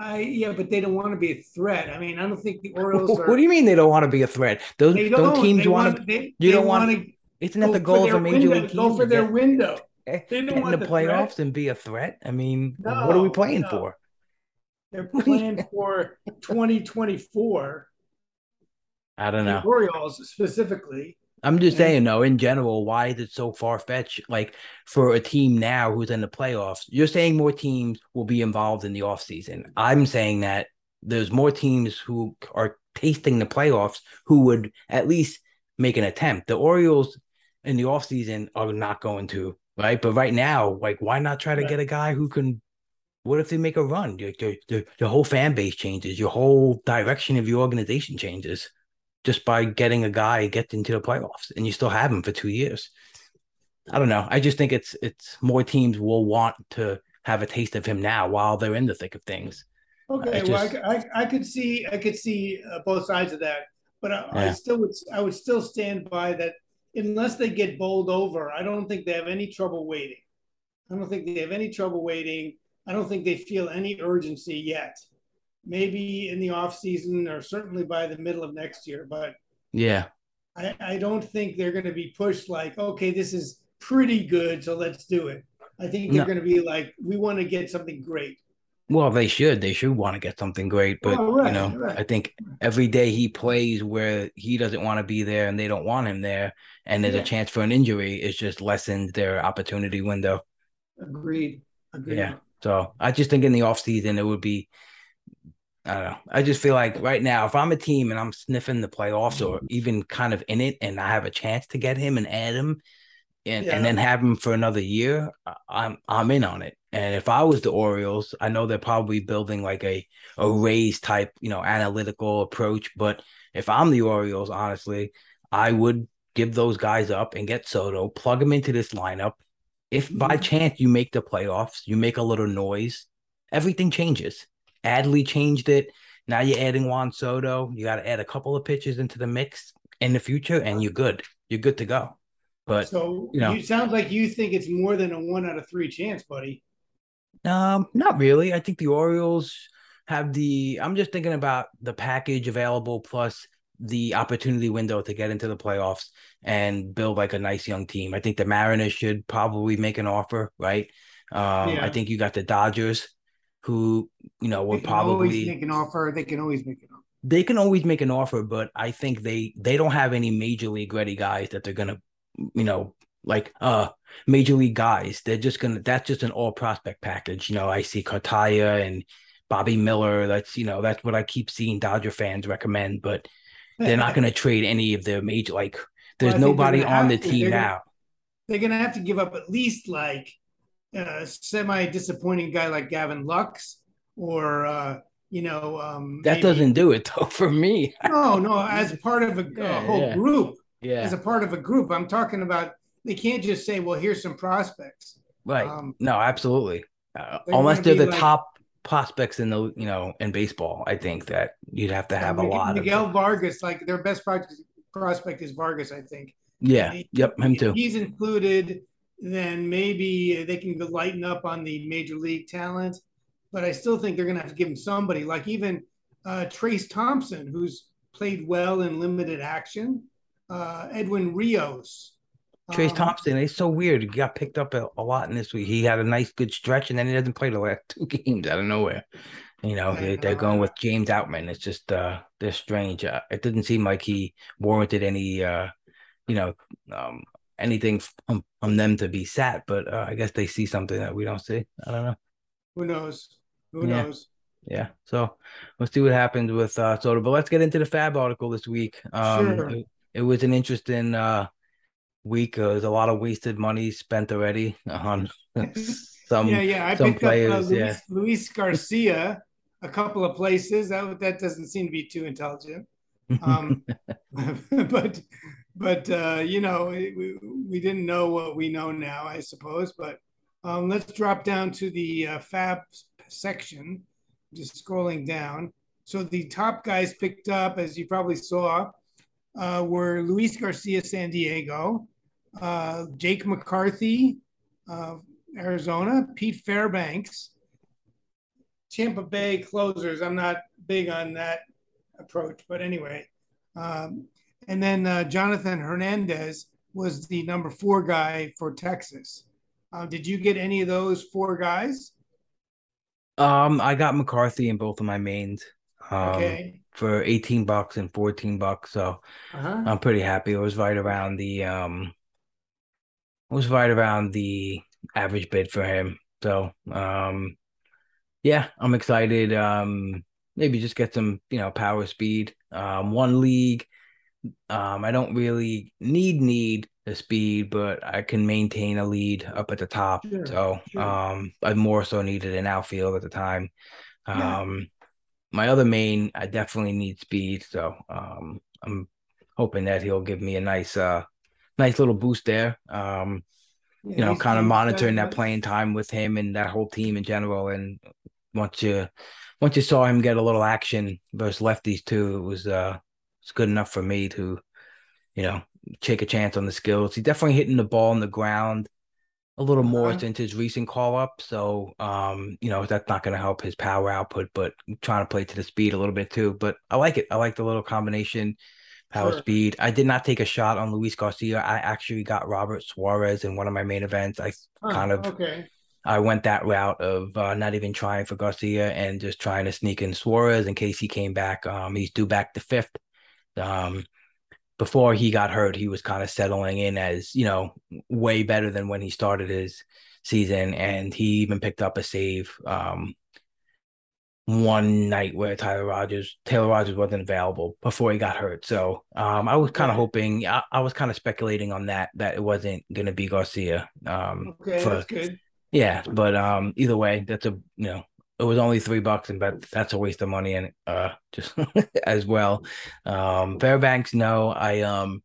I yeah, but they don't want to be a threat. I mean, I don't think the *laughs* Orioles What do you mean they don't want to be a threat? Those don't. teams want want. to. They, you they don't want- to Isn't that the goal of a major window, league team? Go for their get- window. get They don't in the want the threat. playoffs and be a threat. I mean, what are we playing no. for? They're *laughs* playing for 2024. I don't The know. Orioles specifically. I'm just saying, though, in general, why is it so far fetched? Like for a team now who's in the playoffs, you're saying more teams will be involved in the offseason. I'm saying that there's more teams who are tasting the playoffs who would at least make an attempt. The Orioles in the offseason are not going to, right? But right now, like, why not try to get a guy who can? What if they make a run? The, the, the whole fan base changes, your whole direction of your organization changes just by getting a guy get into the playoffs and you still have him for two years. I don't know. I just think it's it's more teams will want to have a taste of him now while they're in the thick of things. Okay, I well, I, I, I could see I could see uh, both sides of that, but I, I still would I would still stand by that unless they get bowled over. I don't think they have any trouble waiting. I don't think they have any trouble waiting. I don't think they feel any urgency yet. Maybe in the off season or certainly by the middle of next year, but Yeah. I, I don't think they're going to be pushed like, okay, this is pretty good, so let's do it. I think they're No. going to be like, we want to get something great. Well, they should. They should want to get something great. But Oh, right, you know, right. I think every day he plays where he doesn't want to be there and they don't want him there, and there's Yeah. a chance for an injury, it's just lessened their opportunity window. Agreed. Agreed. Yeah. So I just think in the offseason it would be I don't know. I just feel like right now, if I'm a team and I'm sniffing the playoffs or even kind of in it and I have a chance to get him and add him and, Yeah. and then have him for another year, I'm I'm in on it. And if I was the Orioles, I know they're probably building like a a Rays type, you know, analytical approach. But if I'm the Orioles, honestly, I would give those guys up and get Soto, plug him into this lineup. If by Mhm. chance you make the playoffs, you make a little noise, everything changes. Adley changed it. Now you're adding Juan Soto. You got to add a couple of pitches into the mix in the future, and you're good. You're good to go. But So you know. you sounds like you think it's more than a one out of three chance, buddy. Um, not really. I think the Orioles have the. I'm just thinking about the package available plus the opportunity window to get into the playoffs and build like a nice young team. I think the Mariners should probably make an offer, right? Um, Yeah. I think you got the Dodgers, who you know always probably make an offer. They can always make an offer. they can always make an offer, but I think they they don't have any major league ready guys that they're gonna, you know, like uh major league guys. They're just gonna that's just an all prospect package. You know, I see Cartaya and Bobby Miller. That's you know, that's what I keep seeing Dodger fans recommend, but they're not gonna trade any of their major like there's Well, I think they're nobody on the to. team They're now. They're gonna have to give up at least like a semi disappointing guy like Gavin Lux, or uh, you know, um, That maybe- doesn't do it *laughs* though for me. No, no, as part of a, a whole yeah. group, Yeah. as a part of a group. I'm talking about. They can't just say, "Well, here's some prospects." Right. Um, no, absolutely. Uh, unless they're the like- top prospects in the you know in baseball, I think that you'd have to have a Miguel, lot Miguel of Vargas, like their best prospect is Vargas, I think. yeah. Yep, him too. He's included, then maybe they can lighten up on the major league talent. But I still think they're going to have to give him somebody, like even uh, Trayce Thompson, who's played well in limited action. Uh, Edwin Rios. Trayce Um, Thompson, it's so weird. He got picked up a, a lot in this week. He had a nice good stretch, and then he doesn't play the last *laughs* two games out of nowhere. You know, they, they're going with James Outman. It's just uh they're strange. Uh, it didn't seem like he warranted any uh you know um anything from, from them to be sat, but uh, I guess they see something that we don't see. I don't know. Who knows? Who Yeah. knows? Yeah. So we'll see what happens with uh Soto. But let's get into the FAAB article this week. Um Sure. it, it was an interesting uh week. Uh, there's a lot of wasted money spent already on *laughs* some yeah, yeah. I some picked up uh, players, Luis, yeah. Luis Garcia a couple of places. That that doesn't seem to be too intelligent. *laughs* Um, *laughs* but but uh, you know we, we didn't know what we know now, I suppose. But um, let's drop down to the uh, FAAB section. Just scrolling down. So the top guys picked up, as you probably saw, uh, were Luis Garcia, San Diego, uh, Jake McCarthy, uh, Arizona, Pete Fairbanks, Tampa Bay closers. I'm not big on that approach, but anyway. Um, and then uh, Jonathan Hernandez was the number four guy for Texas. Uh, did you get any of those four guys? um I got McCarthy in both of my mains. Um Okay. for 18 bucks and 14 bucks. So Uh-huh. I'm pretty happy. It was right around the um it was right around the average bid for him. So um yeah, I'm excited. Um maybe just get some, you know, power speed. Um one league. Um I don't really need need the speed, but I can maintain a lead up at the top. Sure, so sure. um I more so needed an outfield at the time. Yeah. Um my other main, I definitely need speed. So um I'm hoping that he'll give me a nice uh nice little boost there. Um Yeah, you know, kind of monitoring that playing time with him and that whole team in general. And once you once you saw him get a little action versus lefties too, it was uh it's good enough for me to, you know, take a chance on the skills. He's definitely hitting the ball on the ground a little more Uh-huh. since his recent call up. So um, you know, that's not gonna help his power output, but trying to play to the speed a little bit too. But I like it. I like the little combination power Sure. speed. I did not take a shot on Luis Garcia. I actually got Robert Suarez in one of my main events. I huh, kind of okay. I went that route of uh, not even trying for Garcia and just trying to sneak in Suarez in case he came back. Um, he's due back the fifth. Um, before he got hurt, he was kind of settling in as you know way better than when he started his season, and he even picked up a save. Um, one night where Tyler Rogers, Taylor Rogers wasn't available before he got hurt. So um, I was kind of hoping, I, I was kind of speculating on that that it wasn't going to be Garcia. Um, Okay, for- that's good. yeah, but um, either way, that's a you know, it was only three bucks, and but that's a waste of money, and uh, just *laughs* as well. Um, Fairbanks, no, I um,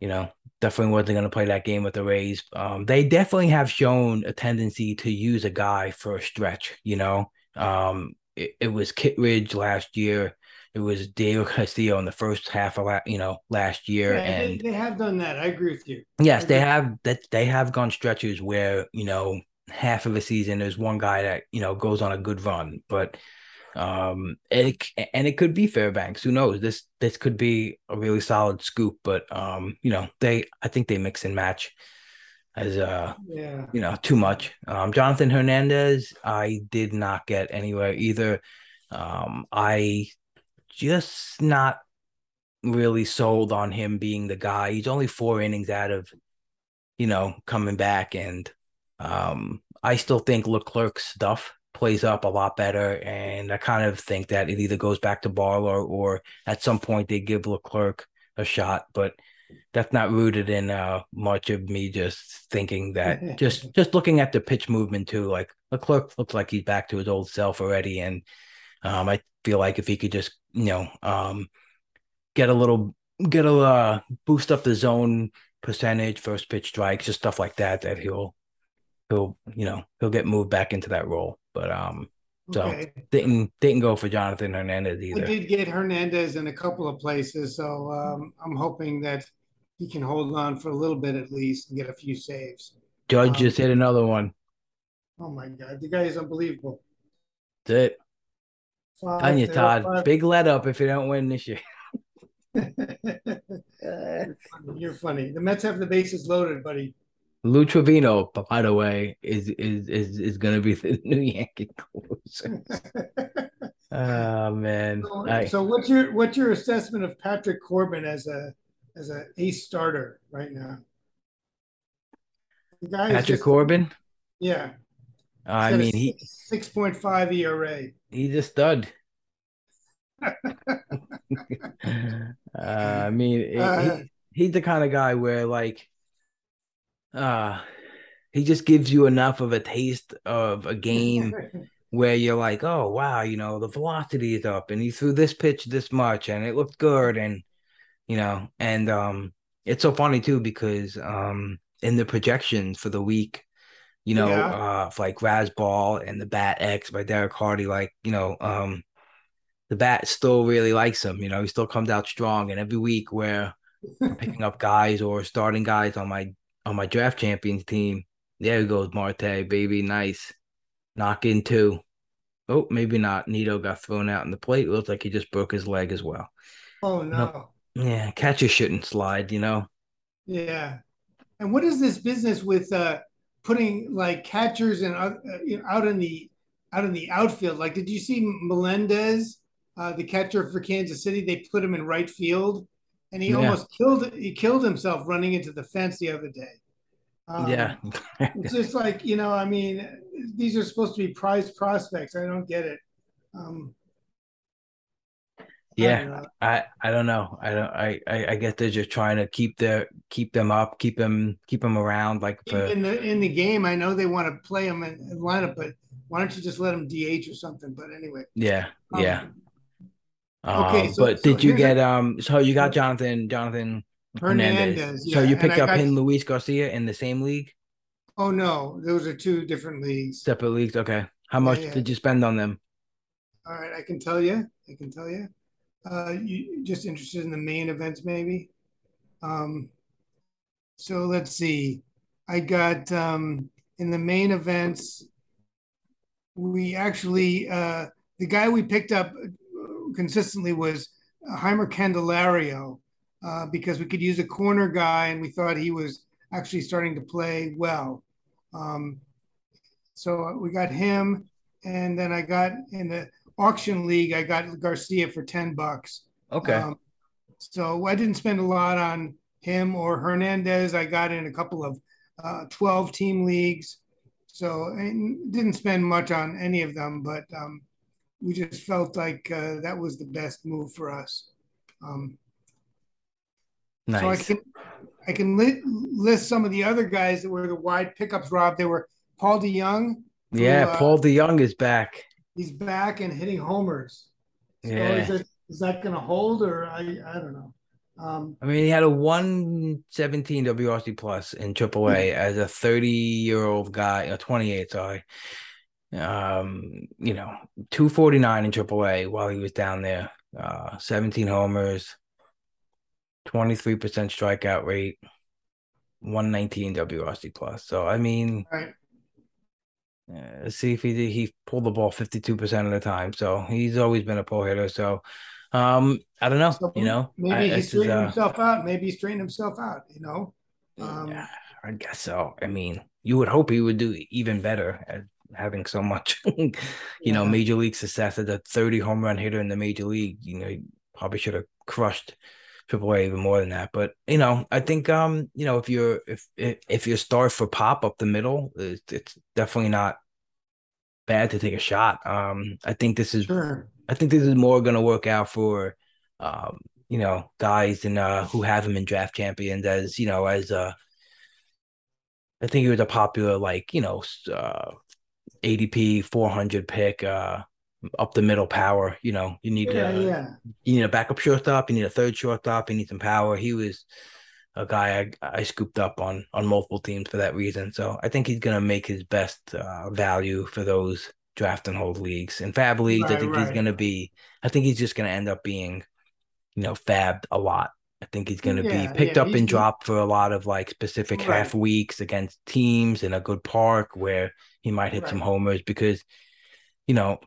you know, definitely wasn't going to play that game with the Rays. Um, they definitely have shown a tendency to use a guy for a stretch. You know, um, it, it was Kittredge last year. It was Diego Castillo in the first half of you know last year, Yeah, and they, they have done that. I agree with you. Yes, they have that they have gone stretches where, you know, half of a season there's one guy that, you know, goes on a good run. But um it and it could be Fairbanks. Who knows? This this could be a really solid scoop, but um, you know, they I think they mix and match as uh Yeah. you know, too much. Um, Jonathan Hernandez, I did not get anywhere either. Um, I just not really sold on him being the guy. He's only four innings out of you know, coming back. And um, I still think Leclerc's stuff plays up a lot better. And I kind of think that it either goes back to Barlow or at some point they give Leclerc a shot. But that's not rooted in uh, much of me just thinking that *laughs* just just looking at the pitch movement too. Like Leclerc looks like he's back to his old self already. And um, I feel like if he could just, you know, um, get a little get a uh, boost up the zone percentage, first pitch strikes, just stuff like that, that he'll he'll you know he'll get moved back into that role. But um, so okay. didn't didn't go for Jonathan Hernandez either. I did get Hernandez in a couple of places, so um, I'm hoping that he can hold on for a little bit at least and get a few saves. Judge um, just hit another one. Oh my god, the guy is unbelievable. That's it. Five, you, Todd. Five. Big let up if you don't win this year. *laughs* *laughs* You're funny. The Mets have the bases loaded, buddy. Lou Trivino, by the way, is is is is going to be *laughs* the new Yankee closer. *laughs* oh man! So, I, so, what's your what's your assessment of Patrick Corbin as a as a ace starter right now? The guy Patrick just, Corbin. Yeah. Uh, I mean, he six point five ERA. He's a stud. uh, I mean, uh, he, he's the kind of guy where like, uh, he just gives you enough of a taste of a game *laughs* where you're like, oh wow, you know, the velocity is up, and he threw this pitch this much, and it looked good, and you know, and um, it's so funny too because um, in the projections for the week, you know, yeah. uh, like Razzball and the Bat X by Derek Carty, like you know, um, the bat still really likes him. You know, he still comes out strong. And every week where I'm *laughs* picking up guys or starting guys on my on my draft champions team, there goes Marte, baby, nice. Knock in two. Oh, maybe not. Nido got thrown out in the plate. It looks like he just broke his leg as well. Oh no. Yeah, catcher shouldn't slide, you know. Yeah. And what is this business with uh putting like catchers and uh, you know, out in the out in the outfield? Like, did you see Melendez uh, the catcher for Kansas City. They put him in right field, and he yeah. almost killed he killed himself running into the fence the other day. Um, yeah, *laughs* *laughs* it's just like you know. I mean, these are supposed to be prized prospects. I don't get it. Um, yeah, I, I, I don't know. I don't. I, I I guess they're just trying to keep their keep them up, keep them keep them around. Like for, in the in the game, I know they want to play them in, in lineup, but why don't you just let them DH or something? But anyway. Yeah. Um, yeah. Okay, um, so, but did you get um? So you got Jonathan Jonathan Hernandez. Hernandez yeah. So you picked up got, him, Luis Garcia, in the same league. Oh no, those are two different leagues. Separate leagues. Okay, how much yeah, yeah. did you spend on them? All right, I can tell you. I can tell you. Uh, you just interested in the main events, maybe? Um, so let's see. I got um in the main events. We actually uh the guy we picked up consistently was Jeimer Candelario uh, because we could use a corner guy and we thought he was actually starting to play well. Um, so we got him, and then I got in the auction league. I got Garcia for ten bucks. Okay. Um, so I didn't spend a lot on him or Hernandez. I got in a couple of uh, twelve team leagues, so I didn't spend much on any of them. But um, we just felt like uh, that was the best move for us. Um, nice. So I can I can li- list some of the other guys that were the wide pickups. Rob, they were Paul DeJong. Yeah, uh, Paul DeJong is back. He's back and hitting homers. So yeah. Is, it, is that going to hold or I I don't know. Um, I mean, he had a 117 WRC plus in AAA as a 30 year old guy, a 28, sorry um, you know, 249 in AAA while he was down there, uh, 17 homers, 23% strikeout rate, 119 WRC plus. So, I mean, right. Uh, see if he he pulled the ball 52% of the time. So he's always been a pull hitter. So, um, I don't know, so you know, maybe I, he straightened uh, himself out. Maybe he straightened himself out, you know? Um, yeah, I guess so. I mean, you would hope he would do even better having so much, *laughs* you yeah. know, major league success as a 30 home run hitter in the major league. You know, he probably should have crushed triple A even more than that. But you know, I think um, you know, if you're if if, if you're star for pop up the middle, it's, it's definitely not bad to take a shot. Um, I think this is Sure. I think this is more going to work out for um, you know, guys and uh who have him in draft champions as you know as uh I think he was a popular like you know uh ADP 400 pick uh up the middle power. You know, you need Yeah, to yeah. you need a backup shortstop, you need a third shortstop, you need some power. He was a guy I, I scooped up on on multiple teams for that reason. So I think he's gonna make his best uh, value for those draft and hold leagues. and FAAB leagues, I Right, think he's gonna be I think he's just gonna end up being, you know, fabbed a lot. I think he's gonna Yeah, be picked yeah, up and dropped for a lot of like specific half weeks against teams in a good park where he might hit some homers because, you know,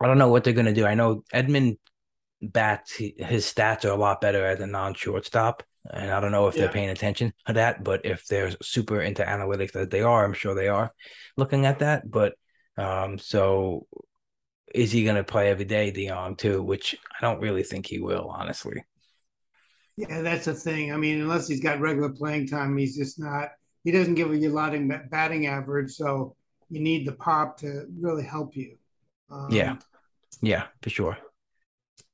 I don't know what they're gonna do. I know Edman bats his stats are a lot better as a non-shortstop, and I don't know if they're paying attention to that. But if they're super into analytics, as they are, I'm sure they are looking at that. But um, so is he gonna play every day, Dion too? Which I don't really think he will, honestly. Yeah, that's the thing. I mean, unless he's got regular playing time, he's just not. He doesn't give you a lot in bat- batting average, so you need the pop to really help you. Um, Yeah. Yeah, for sure.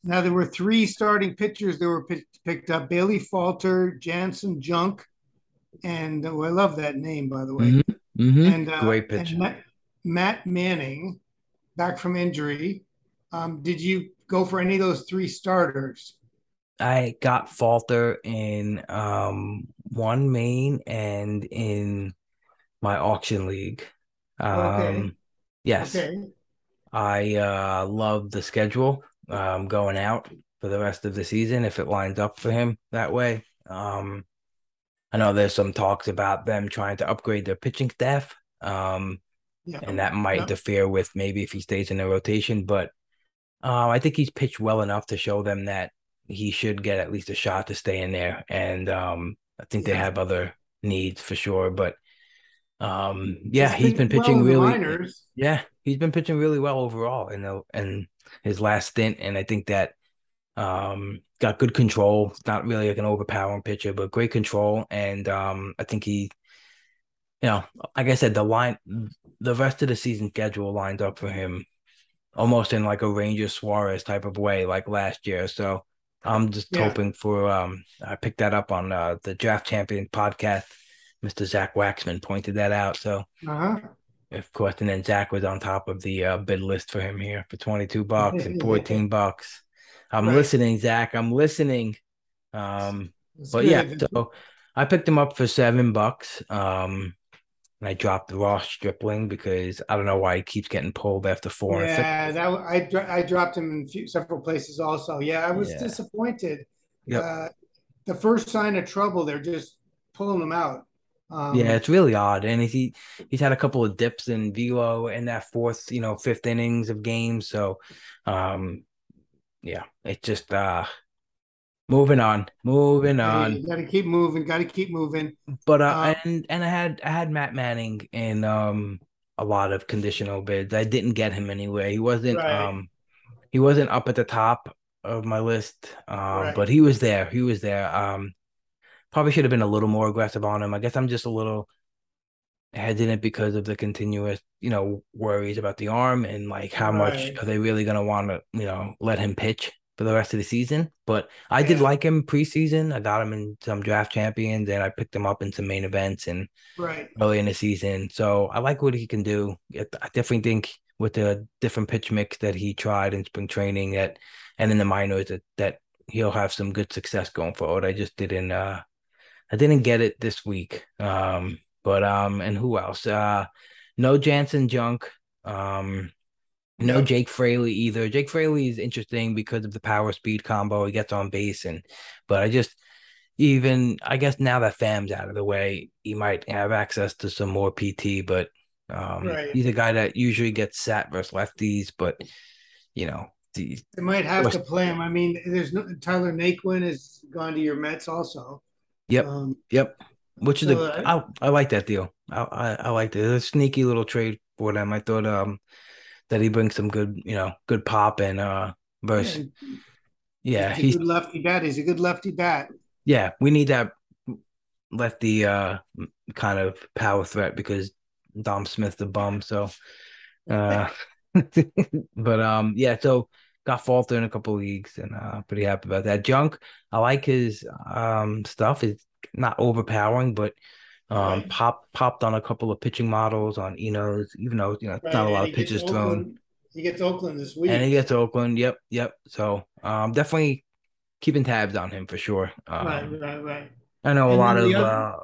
Now there were three starting pitchers that were pick, picked up: Bailey Falter, Janson Junk, and oh, I love that name by the way. Mhm. Mhm. And uh, Great and. Matt, Matt Manning, back from injury. Um, did you go for any of those three starters? I got Falter in um one main and in my auction league. Um Okay. yes. Okay. I uh love the schedule um going out for the rest of the season if it lines up for him that way. Um I know there's some talks about them trying to upgrade their pitching staff. Um Yeah. and that might Yeah. interfere with maybe if he stays in the rotation, but uh, I think he's pitched well enough to show them that he should get at least a shot to stay in there. And um I think they have other needs for sure, but um yeah, He's he's been been pitching in the really minors. yeah, he's been pitching really well overall in the in his last stint, and I think that um got good control. Not really like an overpowering pitcher, but great control. And um I think he, you know, like I said, the line, the rest of the season schedule lined up for him almost in like a Ranger Suarez type of way, like last year. So I'm just Yeah. hoping for um I picked that up on uh, the Draft Champion podcast. Mr. Zach Waxman pointed that out. So Uh-huh. of course, and then Zach was on top of the uh, bid list for him here for 22 bucks and 14 bucks. I'm Right. listening, Zach. I'm listening. Um, That's but yeah, so I picked him up for seven bucks. Um, and I dropped the Ross Stripling because I don't know why he keeps getting pulled after four and yeah, that I I dropped him in few, several places also. Yeah, I was Yeah. disappointed. Yep. Uh, the first sign of trouble, they're just pulling them out. Um, Yeah, it's really odd, and he he's had a couple of dips in velo in that fourth, you know, fifth innings of games. So, um, yeah, it just uh, moving on, moving on. you got to keep moving. Got to keep moving. But uh, Um, and and I had I had Matt Manning in um a lot of conditional bids. I didn't get him anywhere. He wasn't Right. um he wasn't up at the top of my list. Um, Right. but he was there. He was there. Um, probably should have been a little more aggressive on him. I guess I'm just a little hesitant because of the continuous, you know, worries about the arm and like how much are they really gonna want to, you know, let him pitch for the rest of the season. But I did Yeah. like him preseason. I got him in some draft champions and I picked him up in some main events and Right. early in the season. So I like what he can do. I definitely think with the different pitch mix that he tried in spring training that and in the minors that that he'll have some good success going forward. I just didn't uh I didn't get it this week. Um but um and who else? Uh no Janson Junk. Um no Yep. Jake Fraley either. Jake Fraley is interesting because of the power speed combo. He gets on base and but I just even I guess now that Pham's out of the way, he might have access to some more PT, but um Right. he's a guy that usually gets sat versus lefties, but you know, the, They might have to play him. I mean, there's no Tyler Naquin has gone to your Mets also. Yep. Um, Yep. Which is So, a uh, I I like that deal. I I, I like a sneaky little trade for them. I thought um that he brings some good, you know, good pop and uh versus and Yeah, he's a good lefty bat. He's a good lefty bat. Yeah, we need that lefty uh kind of power threat because Dom Smith's a bum. So, uh, *laughs* but um, yeah. So got Falter in a couple leagues, and uh, pretty happy about that. Junk, I like his um stuff. It's not overpowering, but um, right. pop popped on a couple of pitching models on Enos, even though you know right. not a lot of pitches thrown. He gets Oakland this week, and he gets Oakland. Yep, yep. So um, definitely keeping tabs on him for sure. Um, right, right, right. I know and a lot of other... uh,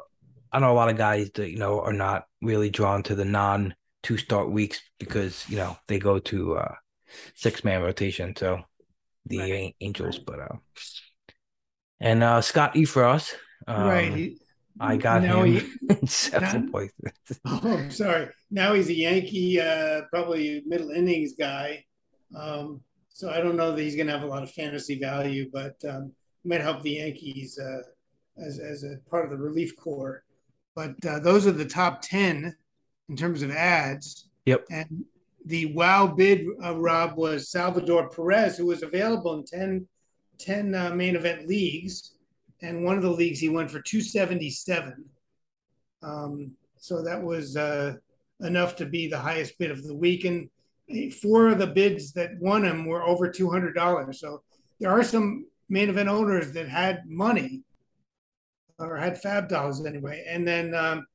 I know a lot of guys that you know are not really drawn to the non two start weeks because you know they go to uh, six man rotation. So the right. Angels, but uh, and uh, Scott Effross, um, right. I got now him he, *laughs* in several now, *laughs* oh, sorry. Now he's a Yankee, uh, probably middle innings guy. Um, so I don't know that he's going to have a lot of fantasy value, but um, might help the Yankees uh, as, as a part of the relief corps. But uh, those are the top 10 in terms of ads. Yep. And the wow bid, uh, Rob, was Salvador Perez, who was available in 10, 10 uh, main event leagues and one of the leagues he went for 277. Um, so that was uh, enough to be the highest bid of the week. And four of the bids that won him were over $200. So there are some main event owners that had money or had FAAB dollars anyway. And then um,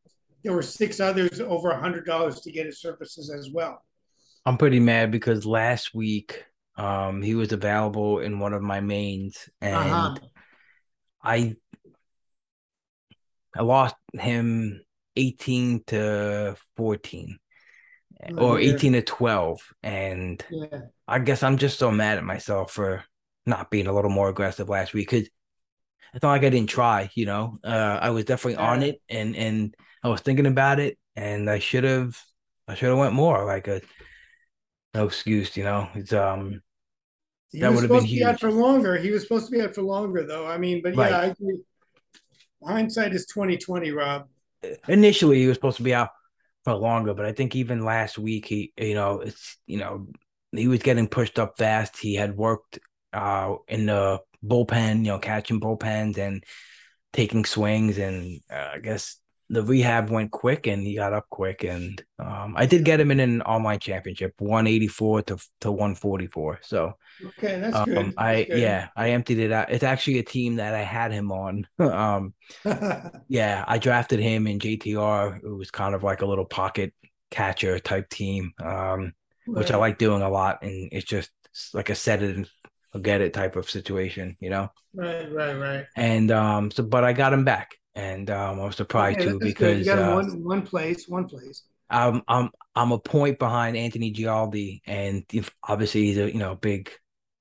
there were six others over $100 to get his services as well. I'm pretty mad because last week um, he was available in one of my mains and uh-huh. I I lost him 18 to 14 oh, or 18 to 12 and yeah. I guess I'm just so mad at myself for not being a little more aggressive last week cuz it's not like I didn't try, you know. Uh, I was definitely yeah. on it and and I was thinking about it and I should have I should have went more like a no excuse, you know. It's um he that would have been huge. Be out for longer. He was supposed to be out for longer, though. I mean, but right. yeah, I agree. Hindsight is twenty twenty, Rob. Initially, he was supposed to be out for longer, but I think even last week, he, you know, it's you know, he was getting pushed up fast. He had worked uh in the bullpen, you know, catching bullpens and taking swings, and uh, I guess the rehab went quick and he got up quick. And um, I did get him in an online championship 184 to to 144 so okay that's um, good. That's I good. yeah I emptied it out. It's actually a team that I had him on. *laughs* Um *laughs* yeah I drafted him in JTR it was kind of like a little pocket catcher type team um right. which I like doing a lot. And it's just like a set it and forget it type of situation you know? Right right right. And um so but I got him back and um, I was surprised okay, too because you got uh, one one place, one place. I'm I'm I'm a point behind Anthony Gialdi, and if, obviously he's a you know big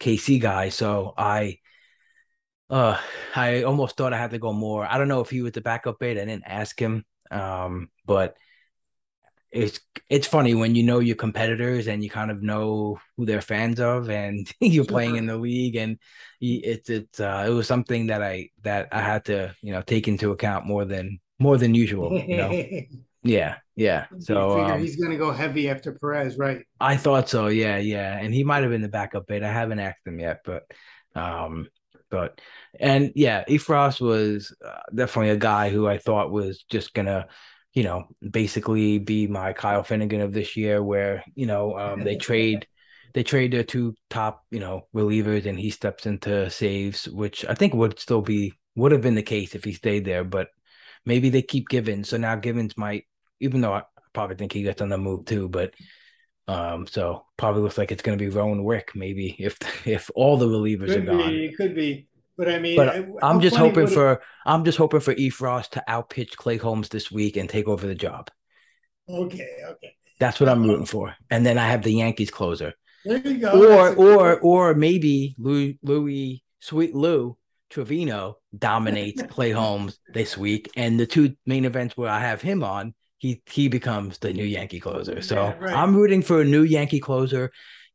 KC guy, so I. Uh, I almost thought I had to go more. I don't know if he was the backup bait. I didn't ask him. Um, but it's it's funny when you know your competitors and you kind of know who they're fans of and *laughs* you're playing in the league and it's it's uh, it was something that I that I had to you know take into account more than more than usual you know? *laughs* Yeah yeah. So um, he's gonna go heavy after Perez right? I thought so yeah yeah. And he might have been the backup bait. I haven't asked him yet but um but and yeah Effross was uh, definitely a guy who I thought was just gonna you know, basically be my Kyle Finnegan of this year, where you know um, they *laughs* trade they trade their two top you know relievers, and he steps into saves, which I think would still be would have been the case if he stayed there, but maybe they keep Givens, so now Givens might, even though I probably think he gets on the move too, but um, so probably looks like it's going to be Rowan Wick maybe if *laughs* if all the relievers could are gone. Be, it could be. But I mean, but I'm just hoping for I'm just hoping for E. Frost to outpitch Clay Holmes this week and take over the job. Okay, okay. That's what I'm uh, rooting for. And then I have the Yankees closer. There you go. Or or or maybe Louis, Louis Sweet Lou Trivino dominates *laughs* Clay Holmes this week, and the two main events where I have him on, he he becomes the new Yankee closer. So yeah, right. I'm rooting for a new Yankee closer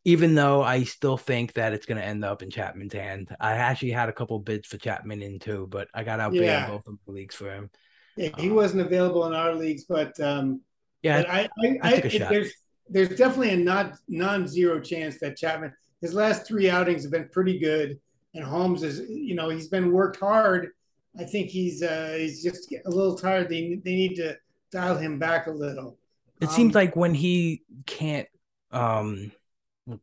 even though I still think that it's going to end up in Chapman's hand. I actually had a couple bids for Chapman in too, but I got outbid yeah. both of the leagues for him. Yeah, he um, wasn't available in our leagues, but um, yeah, but I, I, I, I there's there's definitely a not non-zero chance that Chapman his last three outings have been pretty good, and Holmes is you know he's been worked hard. I think he's uh, he's just a little tired. They they need to dial him back a little. It um, seems like when he can't um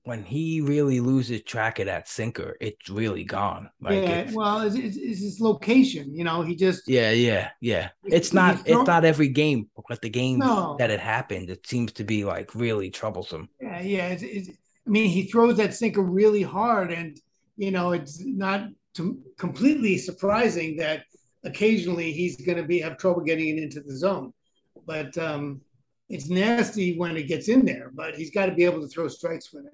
when he really loses track of that sinker, it's really gone. Like yeah, well, it's, it's, it's, his location. You know, he just yeah, yeah, yeah. It's not it's not every game, but the game no. that it happened, it seems to be like really troublesome. Yeah, yeah. It's, it's, I mean, he throws that sinker really hard, and you know, it's not to, completely surprising that occasionally he's going to be have trouble getting it into the zone, but um, it's nasty when it gets in there, but he's got to be able to throw strikes with it.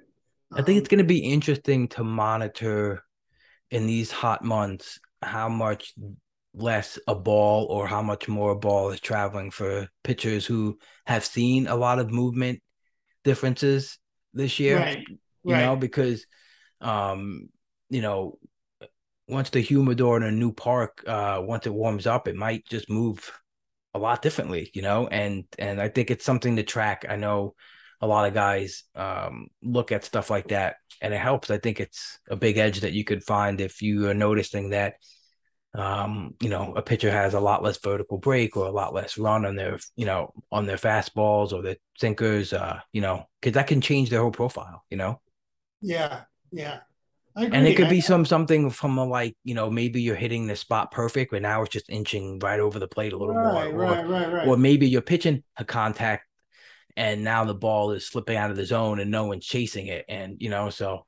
Um, I think it's um, going to be interesting to monitor in these hot months how much less a ball or how much more a ball is traveling for pitchers who have seen a lot of movement differences this year. Right. You right. know, because um, you know, once the humidor in a new park, uh, once it warms up, it might just move a lot differently, you know, and and I think it's something to track. I know a lot of guys um, look at stuff like that, and it helps. I think it's a big edge that you could find if you are noticing that, um, you know, a pitcher has a lot less vertical break or a lot less run on their, you know, on their fastballs or their sinkers, uh, you know, because that can change their whole profile, you know. Yeah, yeah and it could be some something from a like you know maybe you're hitting the spot perfect, but now it's just inching right over the plate a little right, more, right, or, right, right. or maybe you're pitching a contact, and now the ball is slipping out of the zone and no one's chasing it, and you know so.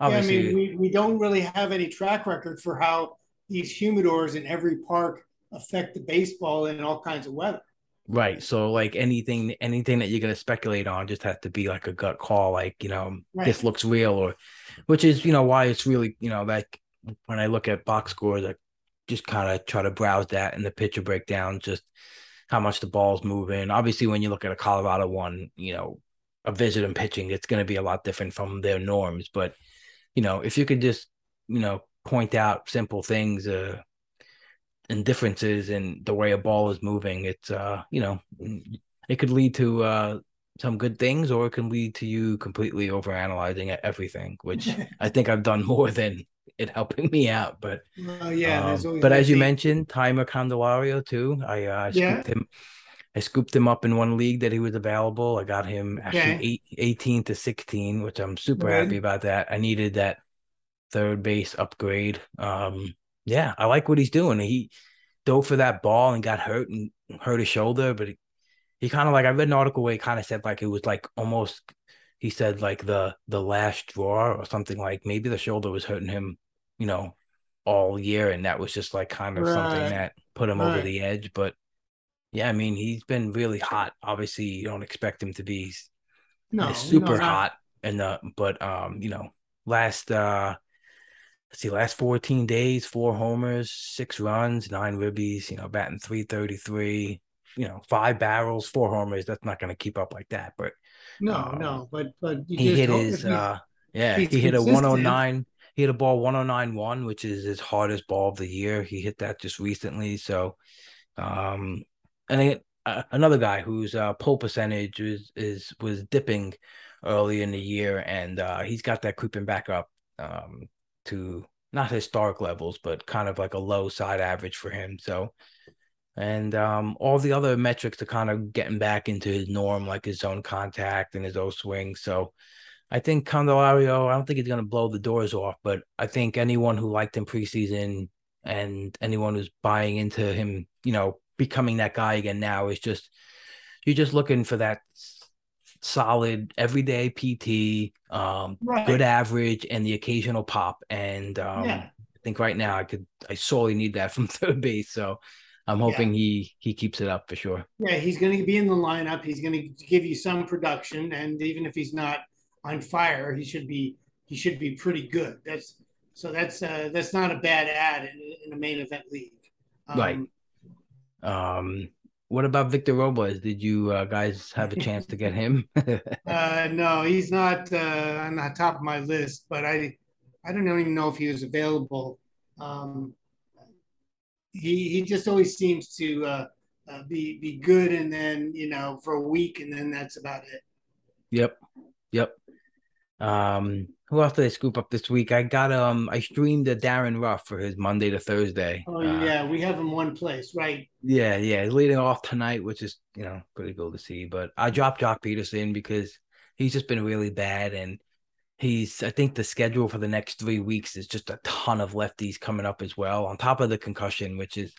Obviously, yeah, I mean, we, we don't really have any track record for how these humidors in every park affect the baseball in all kinds of weather. Right. So like anything anything that you're gonna speculate on just has to be like a gut call, like, you know, right. this looks real or which is, you know, why it's really, you know, like when I look at box scores, I just kind of try to browse that and the pitcher breakdown, just how much the ball's moving. Obviously, when you look at a Colorado one, you know, a visit and pitching, it's gonna be a lot different from their norms. But, you know, if you could just, you know, point out simple things, uh and differences in the way a ball is moving. It's uh, you know, it could lead to uh some good things or it can lead to you completely over analyzing everything, which I think I've done *laughs* more than it helping me out. But yeah, um, but as you mentioned, Jeimer Candelario too. I uh, scooped yeah. him. I scooped him up in one league that he was available. I got him actually okay. eight, 18 to 16, which I'm super Good. happy about that. I needed that third base upgrade. Um, yeah, I like what he's doing. He dove for that ball and got hurt and hurt his shoulder, but he, he kind of like I read an article where he kind of said like it was like almost he said like the the last draw or something like maybe the shoulder was hurting him, you know, all year and that was just like kind of right. something that put him right. over the edge. But yeah, I mean he's been really hot. Obviously, you don't expect him to be no super no, hot and the but um you know last uh see, last 14 days, four homers, six runs, nine ribbies, you know, batting 333, you know, five barrels, four homers. That's not going to keep up like that. But no, um, no, but, but he hit his, uh, yeah, he hit a 109. He hit a ball 109 1, which is his hardest ball of the year. He hit that just recently. So, um, and then uh, another guy whose uh, pull percentage is, is was dipping early in the year, and uh, he's got that creeping back up. Um, to not historic levels, but kind of like a low side average for him. So, and um, all the other metrics are kind of getting back into his norm, like his zone contact and his O swing. So, I think Candelario, I don't think he's going to blow the doors off, but I think anyone who liked him preseason and anyone who's buying into him, you know, becoming that guy again now is just you're just looking for that solid everyday PT, um, right. good average, and the occasional pop. And um, yeah. I think right now I could I sorely need that *laughs* from third base. So I'm hoping yeah. he he keeps it up for sure. Yeah, he's going to be in the lineup. He's going to give you some production, and even if he's not on fire, he should be he should be pretty good. That's so that's uh, that's not a bad ad in, in a main event league. Um, right. Um, what about Victor Robles? Did you uh, guys have a chance to get him? *laughs* uh, no, he's not uh, on the top of my list, but I, I don't even know if he was available. Um, he he just always seems to uh, uh, be be good, and then you know for a week, and then that's about it. Yep, yep. Um, who else did I scoop up this week? I got um, I streamed a Darin Ruf for his Monday to Thursday. Oh Uh, yeah, we have him one place, right? yeah, yeah, he's leading off tonight, which is you know pretty cool to see. But I dropped Joc Pederson because he's just been really bad, and he's I think the schedule for the next three weeks is just a ton of lefties coming up as well, on top of the concussion, which is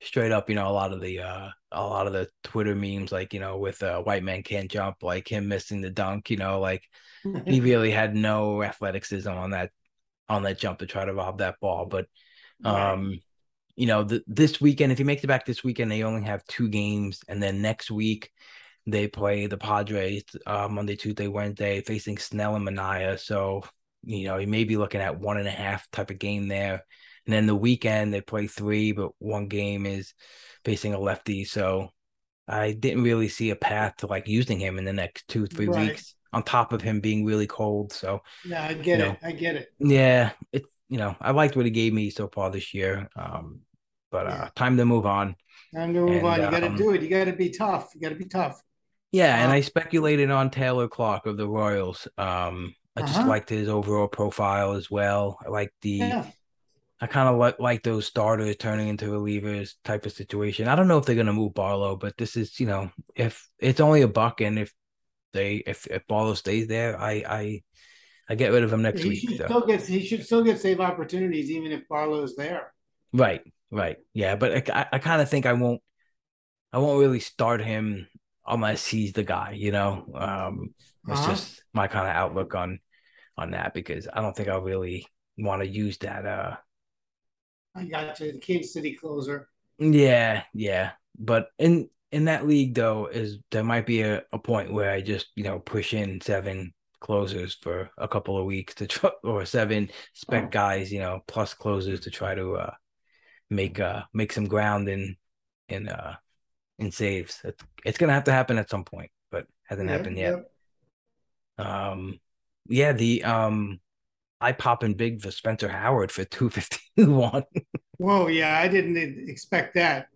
straight up, you know, a lot of the uh a lot of the Twitter memes, like you know, with uh, white man can't jump, like him missing the dunk, you know, like he *laughs* really had no athleticism on that on that jump to try to rob that ball. But Right. um, you know, the, this weekend, if he makes it back this weekend, they only have two games, and then next week they play the Padres uh, Monday, Tuesday, Wednesday, facing Snell and Manaea. So you know, he may be looking at one and a half type of game there. And then the weekend they play three, but one game is facing a lefty. So I didn't really see a path to like using him in the next two, three Right. weeks, on top of him being really cold. So Yeah, I get it. know. I get it. yeah, it you know, I liked what he gave me so far this year. Um, but uh time to move on. Time to move And, on. You got to um, do it. You got to be tough. You got to be tough. Yeah, and Uh, I speculated on Taylor Clarke of the Royals. Um, I just Uh-huh. liked his overall profile as well. I like the Yeah. I kind of like like those starters turning into relievers type of situation. I don't know if they're gonna move Barlow, but this is you know if it's only a buck and if they if if Barlow stays there, I I I get rid of him next He week. should So. still get he should still get save opportunities even if Barlow's there. Right, right, yeah, but I I, I kind of think I won't I won't really start him unless he's the guy. You know, um, it's Uh-huh. just my kind of outlook on on that because I don't think I'll really want to use that. Uh, I got you. The Kansas City closer. Yeah, yeah. But in in that league though, is there might be a, a point where I just, you know, push in seven closers for a couple of weeks to try *laughs* or seven spec guys, you know, plus closers to try to uh make uh make some ground in in uh in saves. It's, it's gonna have to happen at some point, but hasn't Yep, happened yet. yep. Um yeah, the um I pop in big for Spencer Howard for *laughs* 251. Whoa, yeah, I didn't expect that.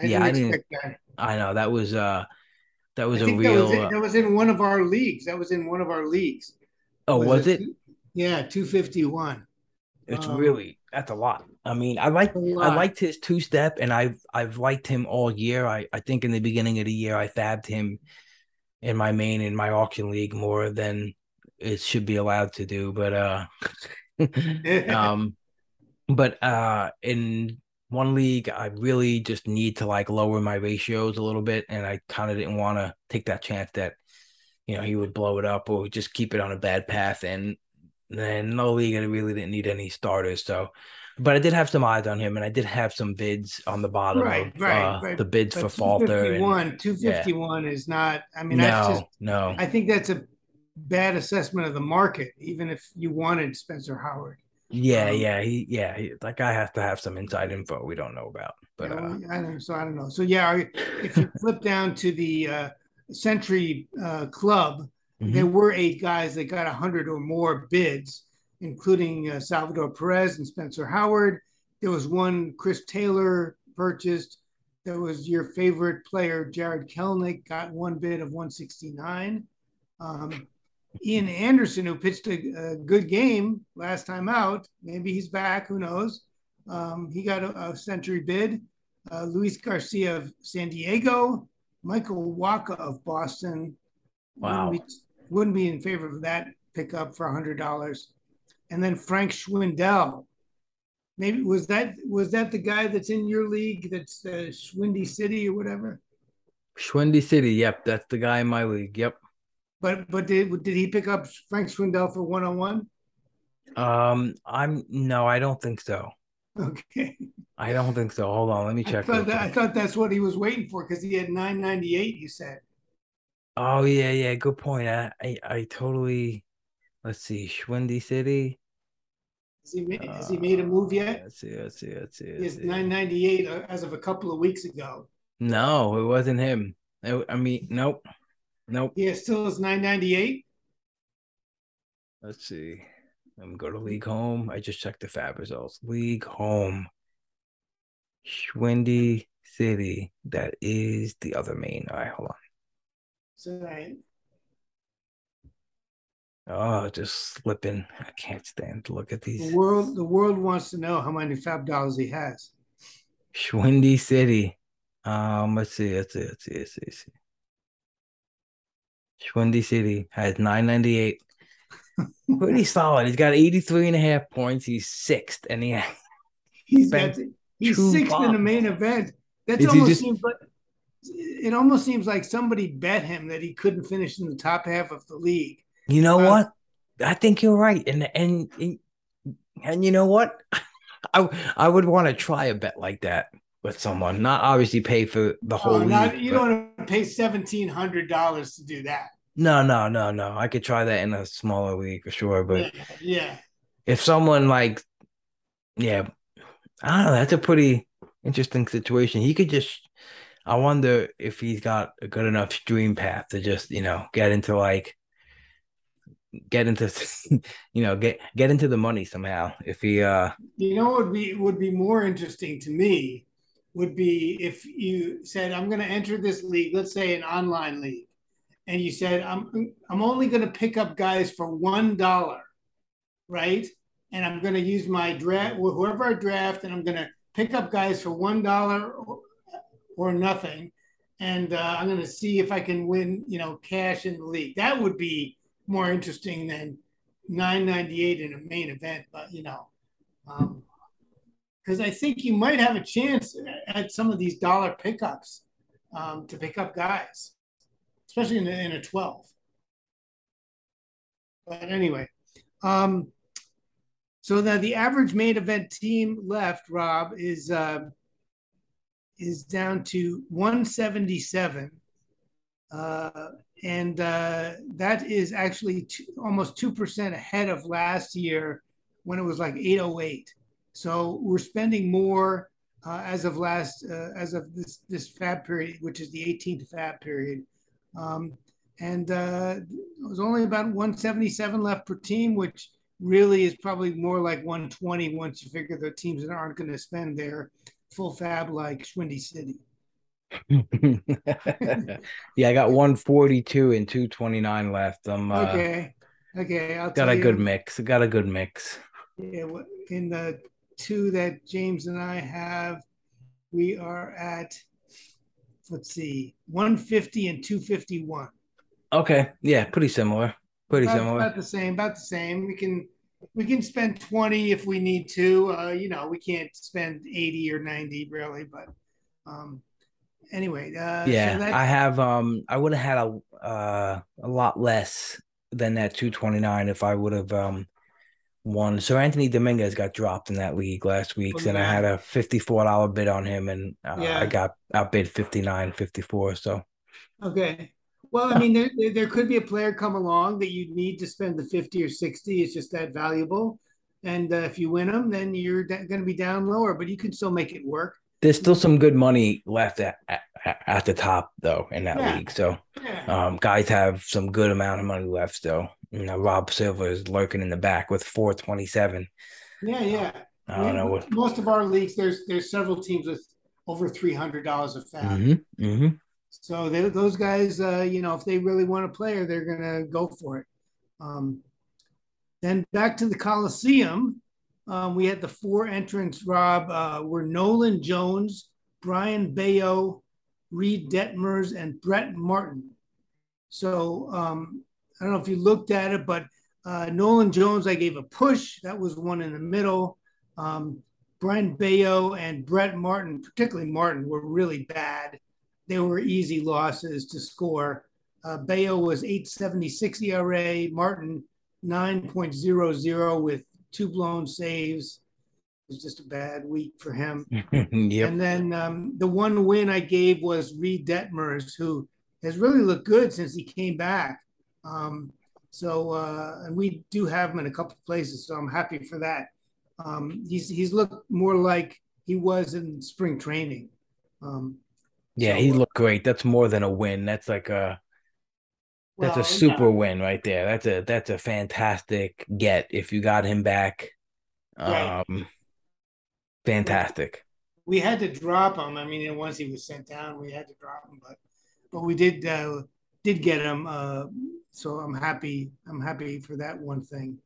I Yeah, didn't I didn't- expect that. I know that was uh that was I a real that was, in, uh, that was in one of our leagues. That was in one of our leagues. oh was it two- Yeah, 251. it's um, really that's a lot i mean i like i liked his two step and i've i've liked him all year i i think in the beginning of the year i fabbed him in my main in my auction league more than it should be allowed to do but uh *laughs* *laughs* um but uh in one league i really just need to like lower my ratios a little bit and i kind of didn't want to take that chance that you know he would blow it up or just keep it on a bad path and then no league i really didn't need any starters so but i did have some eyes on him and i did have some bids on the bottom Right, of right, uh, right. the bids But for falter and 251, 251 is not, I mean, that's no just, no I think that's a bad assessment of the market, even if you wanted Spencer Howard. yeah um, yeah he yeah he, that guy has to have some inside info we don't know about but You uh I don't, so I don't know. So yeah, if you flip down to the uh, Century uh, Club, mhm. there were eight guys that got a 100 or more bids, including uh, Salvador Perez and Spencer Howard. There was one Chris Taylor purchased. There was your favorite player, Jarred Kelenic, got one bid of 169. Um, Ian Anderson, who pitched a, a good game last time out, maybe he's back, who knows? Um, he got a, a century bid. Uh, Luis Garcia of San Diego, Michael Wacha of Boston. Wow. Wouldn't be, wouldn't be in favor of that pickup for hundred dollars. And then Frank Schwindel. Maybe was that was that the guy that's in your league? That's uh, Schwindy City or whatever. Schwindy City, yep, that's the guy in my league. Yep. But but did did he pick up Frank Schwindel for one on one? Um, I'm no, I don't think so. Okay, I don't think so. Hold on, let me check. real thought, that, I thought that's what he was waiting for because he had nine ninety eight. You said. Oh yeah, yeah, good point. I, I, I totally. Let's see, Schwindy City. Has he, ma- has he made a move Uh, yet? Let's see, let's see, let's see. Let's has 998 as of a couple of weeks ago. No, it wasn't him. I mean, nope, nope. Yeah, still is 998. Let's see. Let me go to League Home. I just checked the FAAB results. League Home. Schwindy City. That is the other main. All right, hold on. So I, Oh, just slipping. I can't stand to look at these. The world, the world wants to know how many FAAB dollars he has. Windy City. Um, let's see, let's see, let's see, let's see. Let's see. Windy City has 998. *laughs* Pretty solid. He's got 83 and a half points. He's sixth, and he he's got, he's sixth bombs. in the main event. That almost just... seems like it almost seems like somebody bet him that he couldn't finish in the top half of the league. You know uh, what? I think you're right, and and and you know what? *laughs* I I would want to try a bet like that with someone, not obviously pay for the whole. Oh, not, you but... don't want to pay seventeen hundred dollars to do that. No, no, no, no. I could try that in a smaller league for sure, but yeah, yeah. if someone like, yeah, I don't know. That's a pretty interesting situation. He could just. I wonder if he's got a good enough stream path to just you know get into like get into *laughs* you know get get into the money somehow if he uh you know what would be would be more interesting to me would be if you said i'm going to enter this league let's say an online league and you said i'm i'm only going to pick up guys for one dollar right? And i'm going to use my draft whoever i draft and i'm going to pick up guys for one dollar or, or nothing. And uh, i'm going to see if i can win you know cash in the league. That would be more interesting than 998 in a main event, but you know, because um, I think you might have a chance at some of these dollar pickups um, to pick up guys, especially in a, in a 12. But anyway, um, so that the average main event team left, Rob, is uh, is down to 177. Uh, and uh, that is actually two, almost 2% ahead of last year when it was like 808 so we're spending more uh, as of last uh, as of this this FAAB period which is the 18th FAAB period um, and uh, it was only about 177 left per team which really is probably more like 120 once you figure the teams that aren't going to spend their full FAAB like Schwindy City *laughs* yeah, I got 142 and 229 left. I'm uh, okay. Okay, I'll got a good mix. Got a good mix. Yeah, in the two that James and I have, we are at let's see, 150 and 251. Okay, yeah, pretty similar. Pretty about, similar. About the same. About the same. We can we can spend 20 if we need to. Uh, you know, we can't spend 80 or 90 really, but um, anyway, uh, yeah, so that... I have. Um, I would have had a uh, a lot less than that 229 if I would have um won. Anthony Dominguez got dropped in that league last week, oh, and I had a $54 bid on him, and uh, yeah. I got outbid 59, 54. So, okay. Well, I mean, there, there could be a player come along that you need to spend the 50 or 60. It's just that valuable. And uh, if you win them, then you're going to be down lower, but you can still make it work there's still some good money left at, at, at the top though in that yeah. league. So yeah. um, guys have some good amount of money left still. You know, Rob Silver is lurking in the back with 427. Yeah, yeah. I don't know what most of our leagues. There's there's several teams with over three hundred dollars a FAAB. Mm-hmm. Mm-hmm. So they, those guys, uh, you know, if they really want a player, they're gonna go for it. Um, then back to the Coliseum. Um, we had the four entrants, Rob, uh, were Nolan Jones, Brayan Bello, Reid Detmers, and Brett Martin. So um, I don't know if you looked at it, but uh, Nolan Jones, I gave a push. That was one in the middle. Um, Brayan Bello and Brett Martin, particularly Martin, were really bad. They were easy losses to score. Uh, Bello was 876 ERA, Martin 9.00 with two blown saves. It was just a bad week for him. *laughs* yep. And then um, the one win I gave was Reid Detmers, who has really looked good since he came back. Um, so, uh, and we do have him in a couple of places, so I'm happy for that. Um, he's he's looked more like he was in spring training. Um, yeah, so, he looked great. That's more than a win. That's like a that's well, a super yeah. win right there. That's a that's a fantastic get if you got him back. Right. Um fantastic. We had to drop him. I mean, once he was sent down, we had to drop him, but but we did uh did get him uh so I'm happy. I'm happy for that one thing.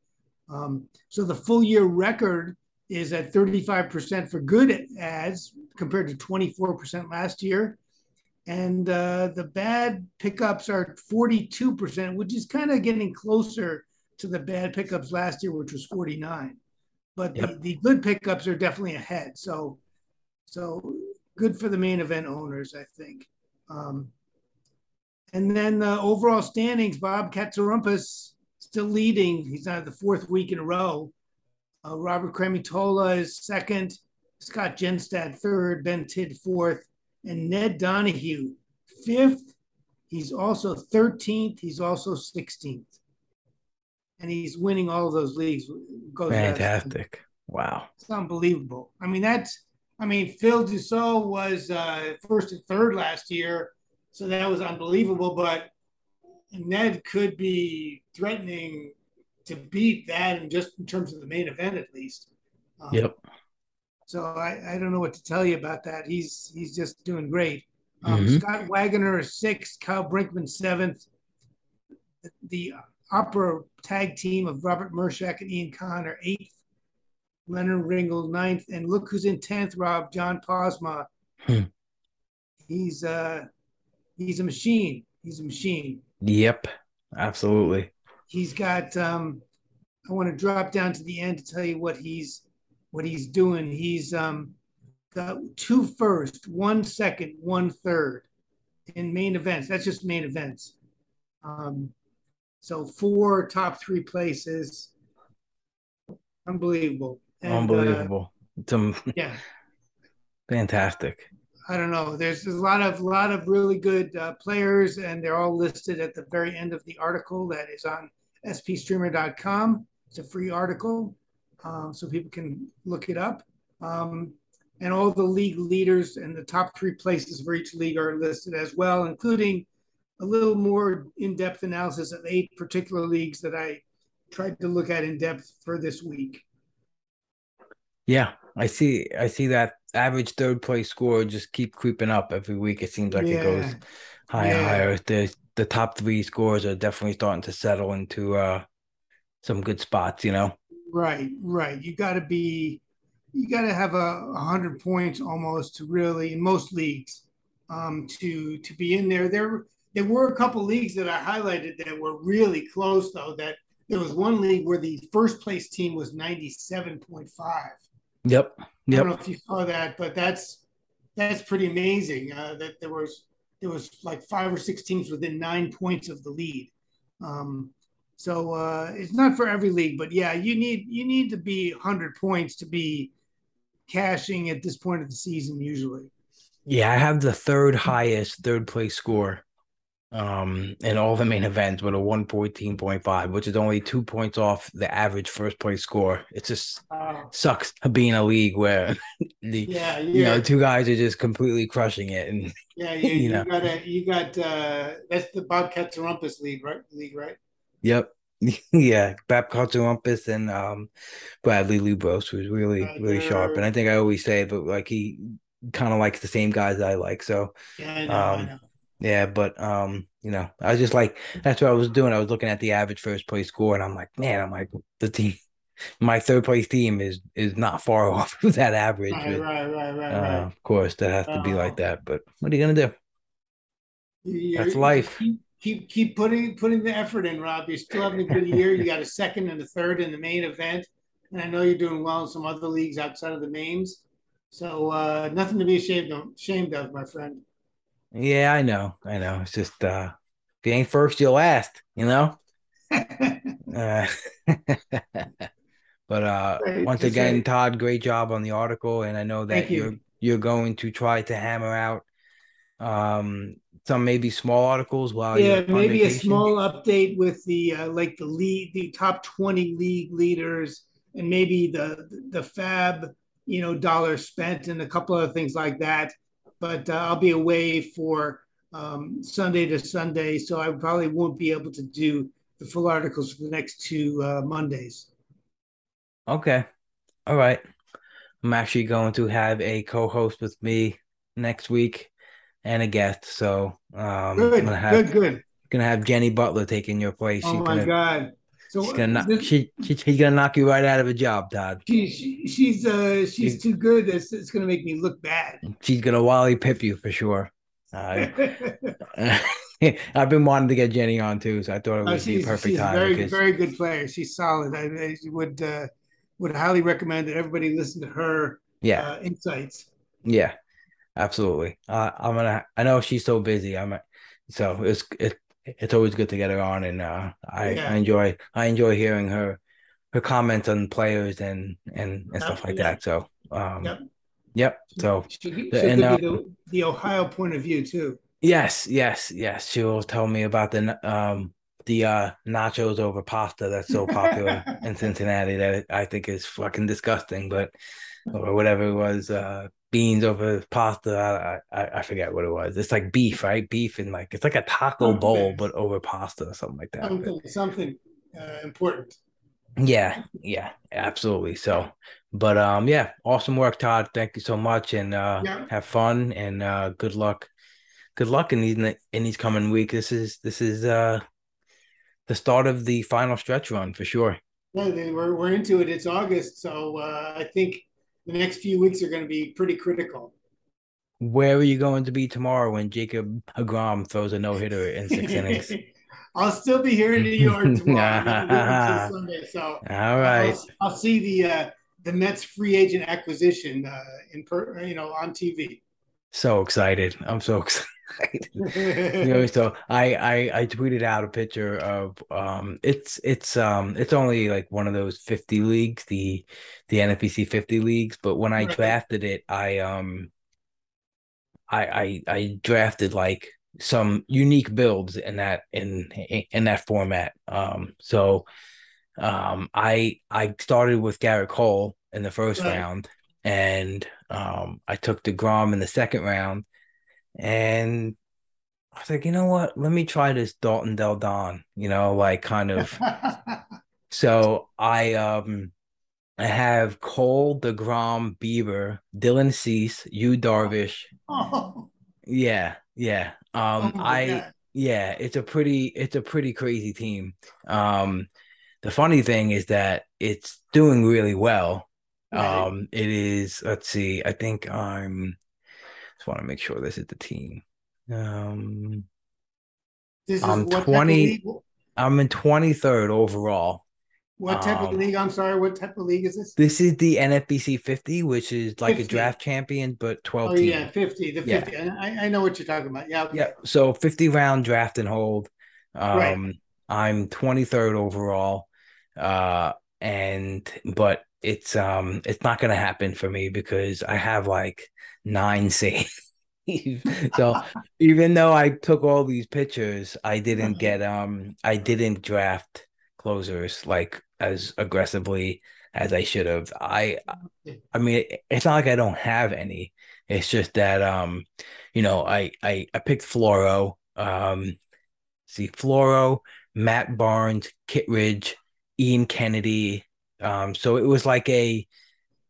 Um, so the full year record is at 35% for good ads compared to 24% last year. And uh, the bad pickups are 42%, which is kind of getting closer to the bad pickups last year, which was 49. But yep. the, the good pickups are definitely ahead. So, so good for the main event owners, I think. Um, and then the overall standings, Bob Katsarumpis still leading. He's on the fourth week in a row. Uh, Robert Cremitola is second, Scott Genstad third, Ben Tidd fourth, and Ned Donahue fifth. He's also 13th. He's also 16th. And he's winning all of those leagues. Goes Fantastic. Wow. It's unbelievable. I mean, that's, I mean, Phil Dussault was uh, first and third last year. So that was unbelievable. But Ned could be threatening to beat that, and just in terms of the main event, at least. Um, yep. So I, I don't know what to tell you about that. He's he's just doing great. Um, mm-hmm. Scott Wagoner is sixth, Kyle Brinkman seventh. The upper tag team of Robert Mershak and Ian Khan are eighth. Leonard Ringel ninth, and look who's in tenth. Rob John Posma. Hmm. He's uh he's a machine. He's a machine. Yep, absolutely he's got um, I want to drop down to the end to tell you what he's what he's doing. He's um, got two first, one second, one third in main events. That's just main events. Um, so four top three places. Unbelievable. And, Unbelievable. Uh, yeah. *laughs* Fantastic. I don't know. There's, a lot of lot of really good uh, players, and they're all listed at the very end of the article that is on spstreamer.com. It's a free article, um, so people can look it up. Um, and all the league leaders and the top three places for each league are listed as well, including a little more in-depth analysis of eight particular leagues that I tried to look at in depth for this week. Yeah, I see. I see that average third place score just keep creeping up every week. It seems like yeah. it goes higher, yeah. higher. The the top three scores are definitely starting to settle into uh, some good spots. You know. Right, right. You got to be, you got to have a, hundred points almost to really in most leagues um, to to be in there. There there were a couple leagues that I highlighted that were really close though. That there was one league where the first place team was ninety seven point five. Yep. Yep. I don't know if you saw that, but that's that's pretty amazing. Uh, that there was there was like five or six teams within nine points of the lead. Um, so uh, it's not for every league, but yeah, you need you need to be 100 points to be cashing at this point of the season usually. Yeah, I have the third highest third place score um in all the main events with a 114.5 which is only two points off the average first place score. It just uh, sucks being a league where *laughs* the yeah, you know two guys are just completely crushing it and yeah *laughs* you, you, know. you got a, you got uh that's the Bob Katsarumpis league right league right? Yep. *laughs* Yeah Bob Katsarumpis and um bradley lubros was really uh, really sharp. And i think i always say but like he kind of likes the same guys i like so yeah I know, um, I know yeah, but um, you know, I was just like that's what I was doing. I was looking at the average first place score, and I'm like, man, I'm like the team, my third place team is is not far *laughs* off of that average. Right, but, right, right, right, uh, right. Of course, that has to be like uh-huh. that. But what are you gonna do? That's life. Keep, keep keep putting putting the effort in, Rob. You're still having a good year. You got a second and a third in the main event, and I know you're doing well in some other leagues outside of the mains. So uh, nothing to be ashamed of, ashamed of, my friend. Yeah, I know. I know. It's just uh if you ain't first, you'll last, you know? *laughs* uh, *laughs* but uh right, once again, right. Todd, great job on the article. And I know that you. you're, you're going to try to hammer out um some maybe small articles while yeah maybe a small update with the uh, like the lead the top 20 league leaders and maybe the the FAAB you know dollars spent and a couple of things like that but uh, I'll be away for um, Sunday to Sunday, so I probably won't be able to do the full articles for the next two uh, Mondays. Okay. All right. I'm actually going to have a co-host with me next week and a guest. So um, good, have, good, good. gonna have Jenny Butler taking your place. Oh she's my gonna, God! So she's gonna knock, this- she, she she's gonna knock you right out of a job, Todd. she, she she's uh she's too good. It's, it's gonna make me look bad. She's gonna Wally Pipp you for sure. Uh, *laughs* I've been wanting to get Jenny on too, so I thought it Uh, would be a she's perfect she's time. very because- very good player. She's solid. I, I would uh, would highly recommend that everybody listen to her yeah, uh, insights. yeah, absolutely. Uh, I'm gonna. I know she's so busy. I'm. So it's it, it's always good to get her on, and uh, I, Yeah. I enjoy I enjoy hearing her her comments on players and and, and stuff like that. So um, Yep. yep. So She, she and, uh, the, the Ohio point of view too. yes, yes, yes. She will tell me about the um the uh nachos over pasta that's so popular *laughs* in Cincinnati that I think is fucking disgusting, but or whatever it was, uh beans over pasta. I, I I forget what it was. It's like beef, right? Beef and like it's like a taco bowl, but over pasta or something like that. But- Something something uh, important. yeah, yeah, absolutely. So, but um, yeah, awesome work, Todd. Thank you so much, and uh, Yeah. have fun and uh, good luck. Good luck in these in these coming weeks. This is this is uh the start of the final stretch run for sure. Yeah, we're we're into it. It's August, so uh, I think the next few weeks are going to be pretty critical. Where are you going to be tomorrow when Jacob deGrom throws a no hitter in six *laughs* innings? I'll still be here in New York *laughs* tomorrow I'm gonna be here until *laughs* Sunday, so All right. I'll, I'll see the uh, the Mets free agent acquisition uh, in per, you know on TV. So excited. I'm so excited. *laughs* you know, so I, I I tweeted out a picture of um it's it's um it's only like one of those 50 leagues, the the NFBC 50 leagues, but when I drafted it, I um I I I drafted like some unique builds in that in in that format. Um so um I I started with Gerrit Cole in the first Right. round and um I took deGrom in the second round and I was like, you know what? Let me try this Dalton Del Don, you know, like kind of. *laughs* so I um I have Cole, DeGrom, Bieber, Dylan Cease, you Darvish. oh, *laughs* Yeah, yeah. Um my I God. yeah, it's a pretty it's a pretty crazy team. Um the funny thing is that it's doing really well. Right. Um it is let's see, I think I'm just want to make sure this is the team. Um this I'm of 20 league- I'm in 23rd overall. What type of um, league? I'm sorry. What type of league is this? This is the NFBC 50, which is like 50. a draft champion, but 12 Oh team. yeah, fifty. The Yeah. fifty. I, I know what you're talking about. Yeah. okay. Yeah, so 50 round draft and hold. Um Right. I'm 23rd overall. Uh and but it's um it's not gonna happen for me because I have like nine *laughs* saves. so even though I took all these pictures, I didn't get um I didn't draft closers like as aggressively as I should have. I I mean it's not like I don't have any. It's just that um you know I I I picked Floro um see Floro, Matt Barnes, Kittredge, Ian Kennedy. Um so it was like a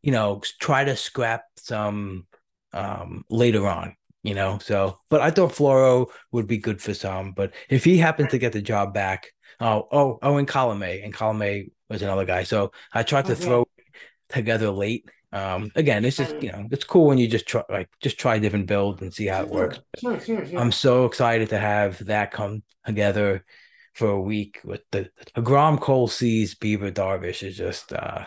you know try to scrap some um later on you know so but i thought floro would be good for some but if he happens to get the job back oh oh oh and column and column was another guy so i tried to Okay. throw together late um again it's just you know it's cool when you just try like just try different builds and see how it works Sure, sure, sure. i'm so excited to have that come together for a week with the, deGrom cole Cease Bieber darvish is just uh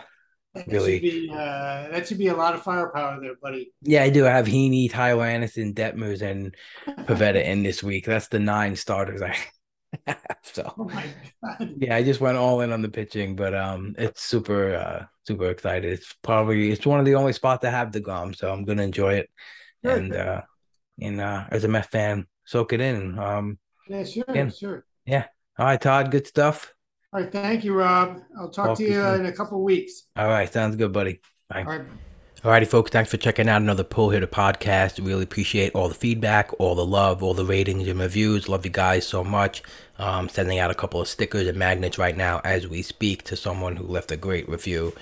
That really- should be uh, that should be a lot of firepower there, buddy. Yeah, I do have Heaney, Tyler Anderson, Detmers, and Pivetta in this week. That's the nine starters I *laughs* have. So Oh my god. yeah, I just went all in on the pitching, but um it's super uh super excited. It's probably it's one of the only spots to have the gum, so I'm gonna enjoy it. Sure. And uh and uh as a Met fan, soak it in. Um Yeah, sure, Again. sure. Yeah. All right, Todd, good stuff. All right, thank you, Rob. I'll talk, Talk to to you you soon. in a couple weeks. All right, sounds good, buddy. Bye. All right. Alrighty, folks, thanks for checking out another Pull Hitter podcast. Really appreciate all the feedback, all the love, all the ratings and reviews. Love you guys so much. Um, sending out a couple of stickers and magnets right now as we speak to someone who left a great review.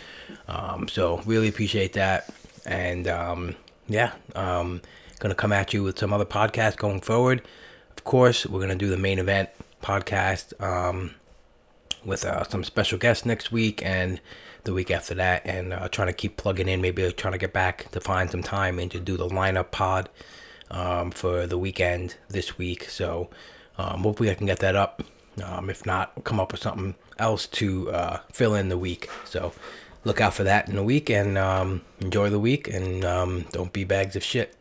Um, so really appreciate that. And um, yeah, um, gonna come at you with some other podcasts going forward. Of course, we're gonna do the main event podcast um, with uh, some special guests next week and the week after that, and uh, trying to keep plugging in. Maybe trying to get back to find some time and to do the lineup pod um, for the weekend this week. So um, hopefully I can get that up. Um, if not, come up with something else to uh, fill in the week. So look out for that in a week and um, enjoy the week and um, don't be bags of shit.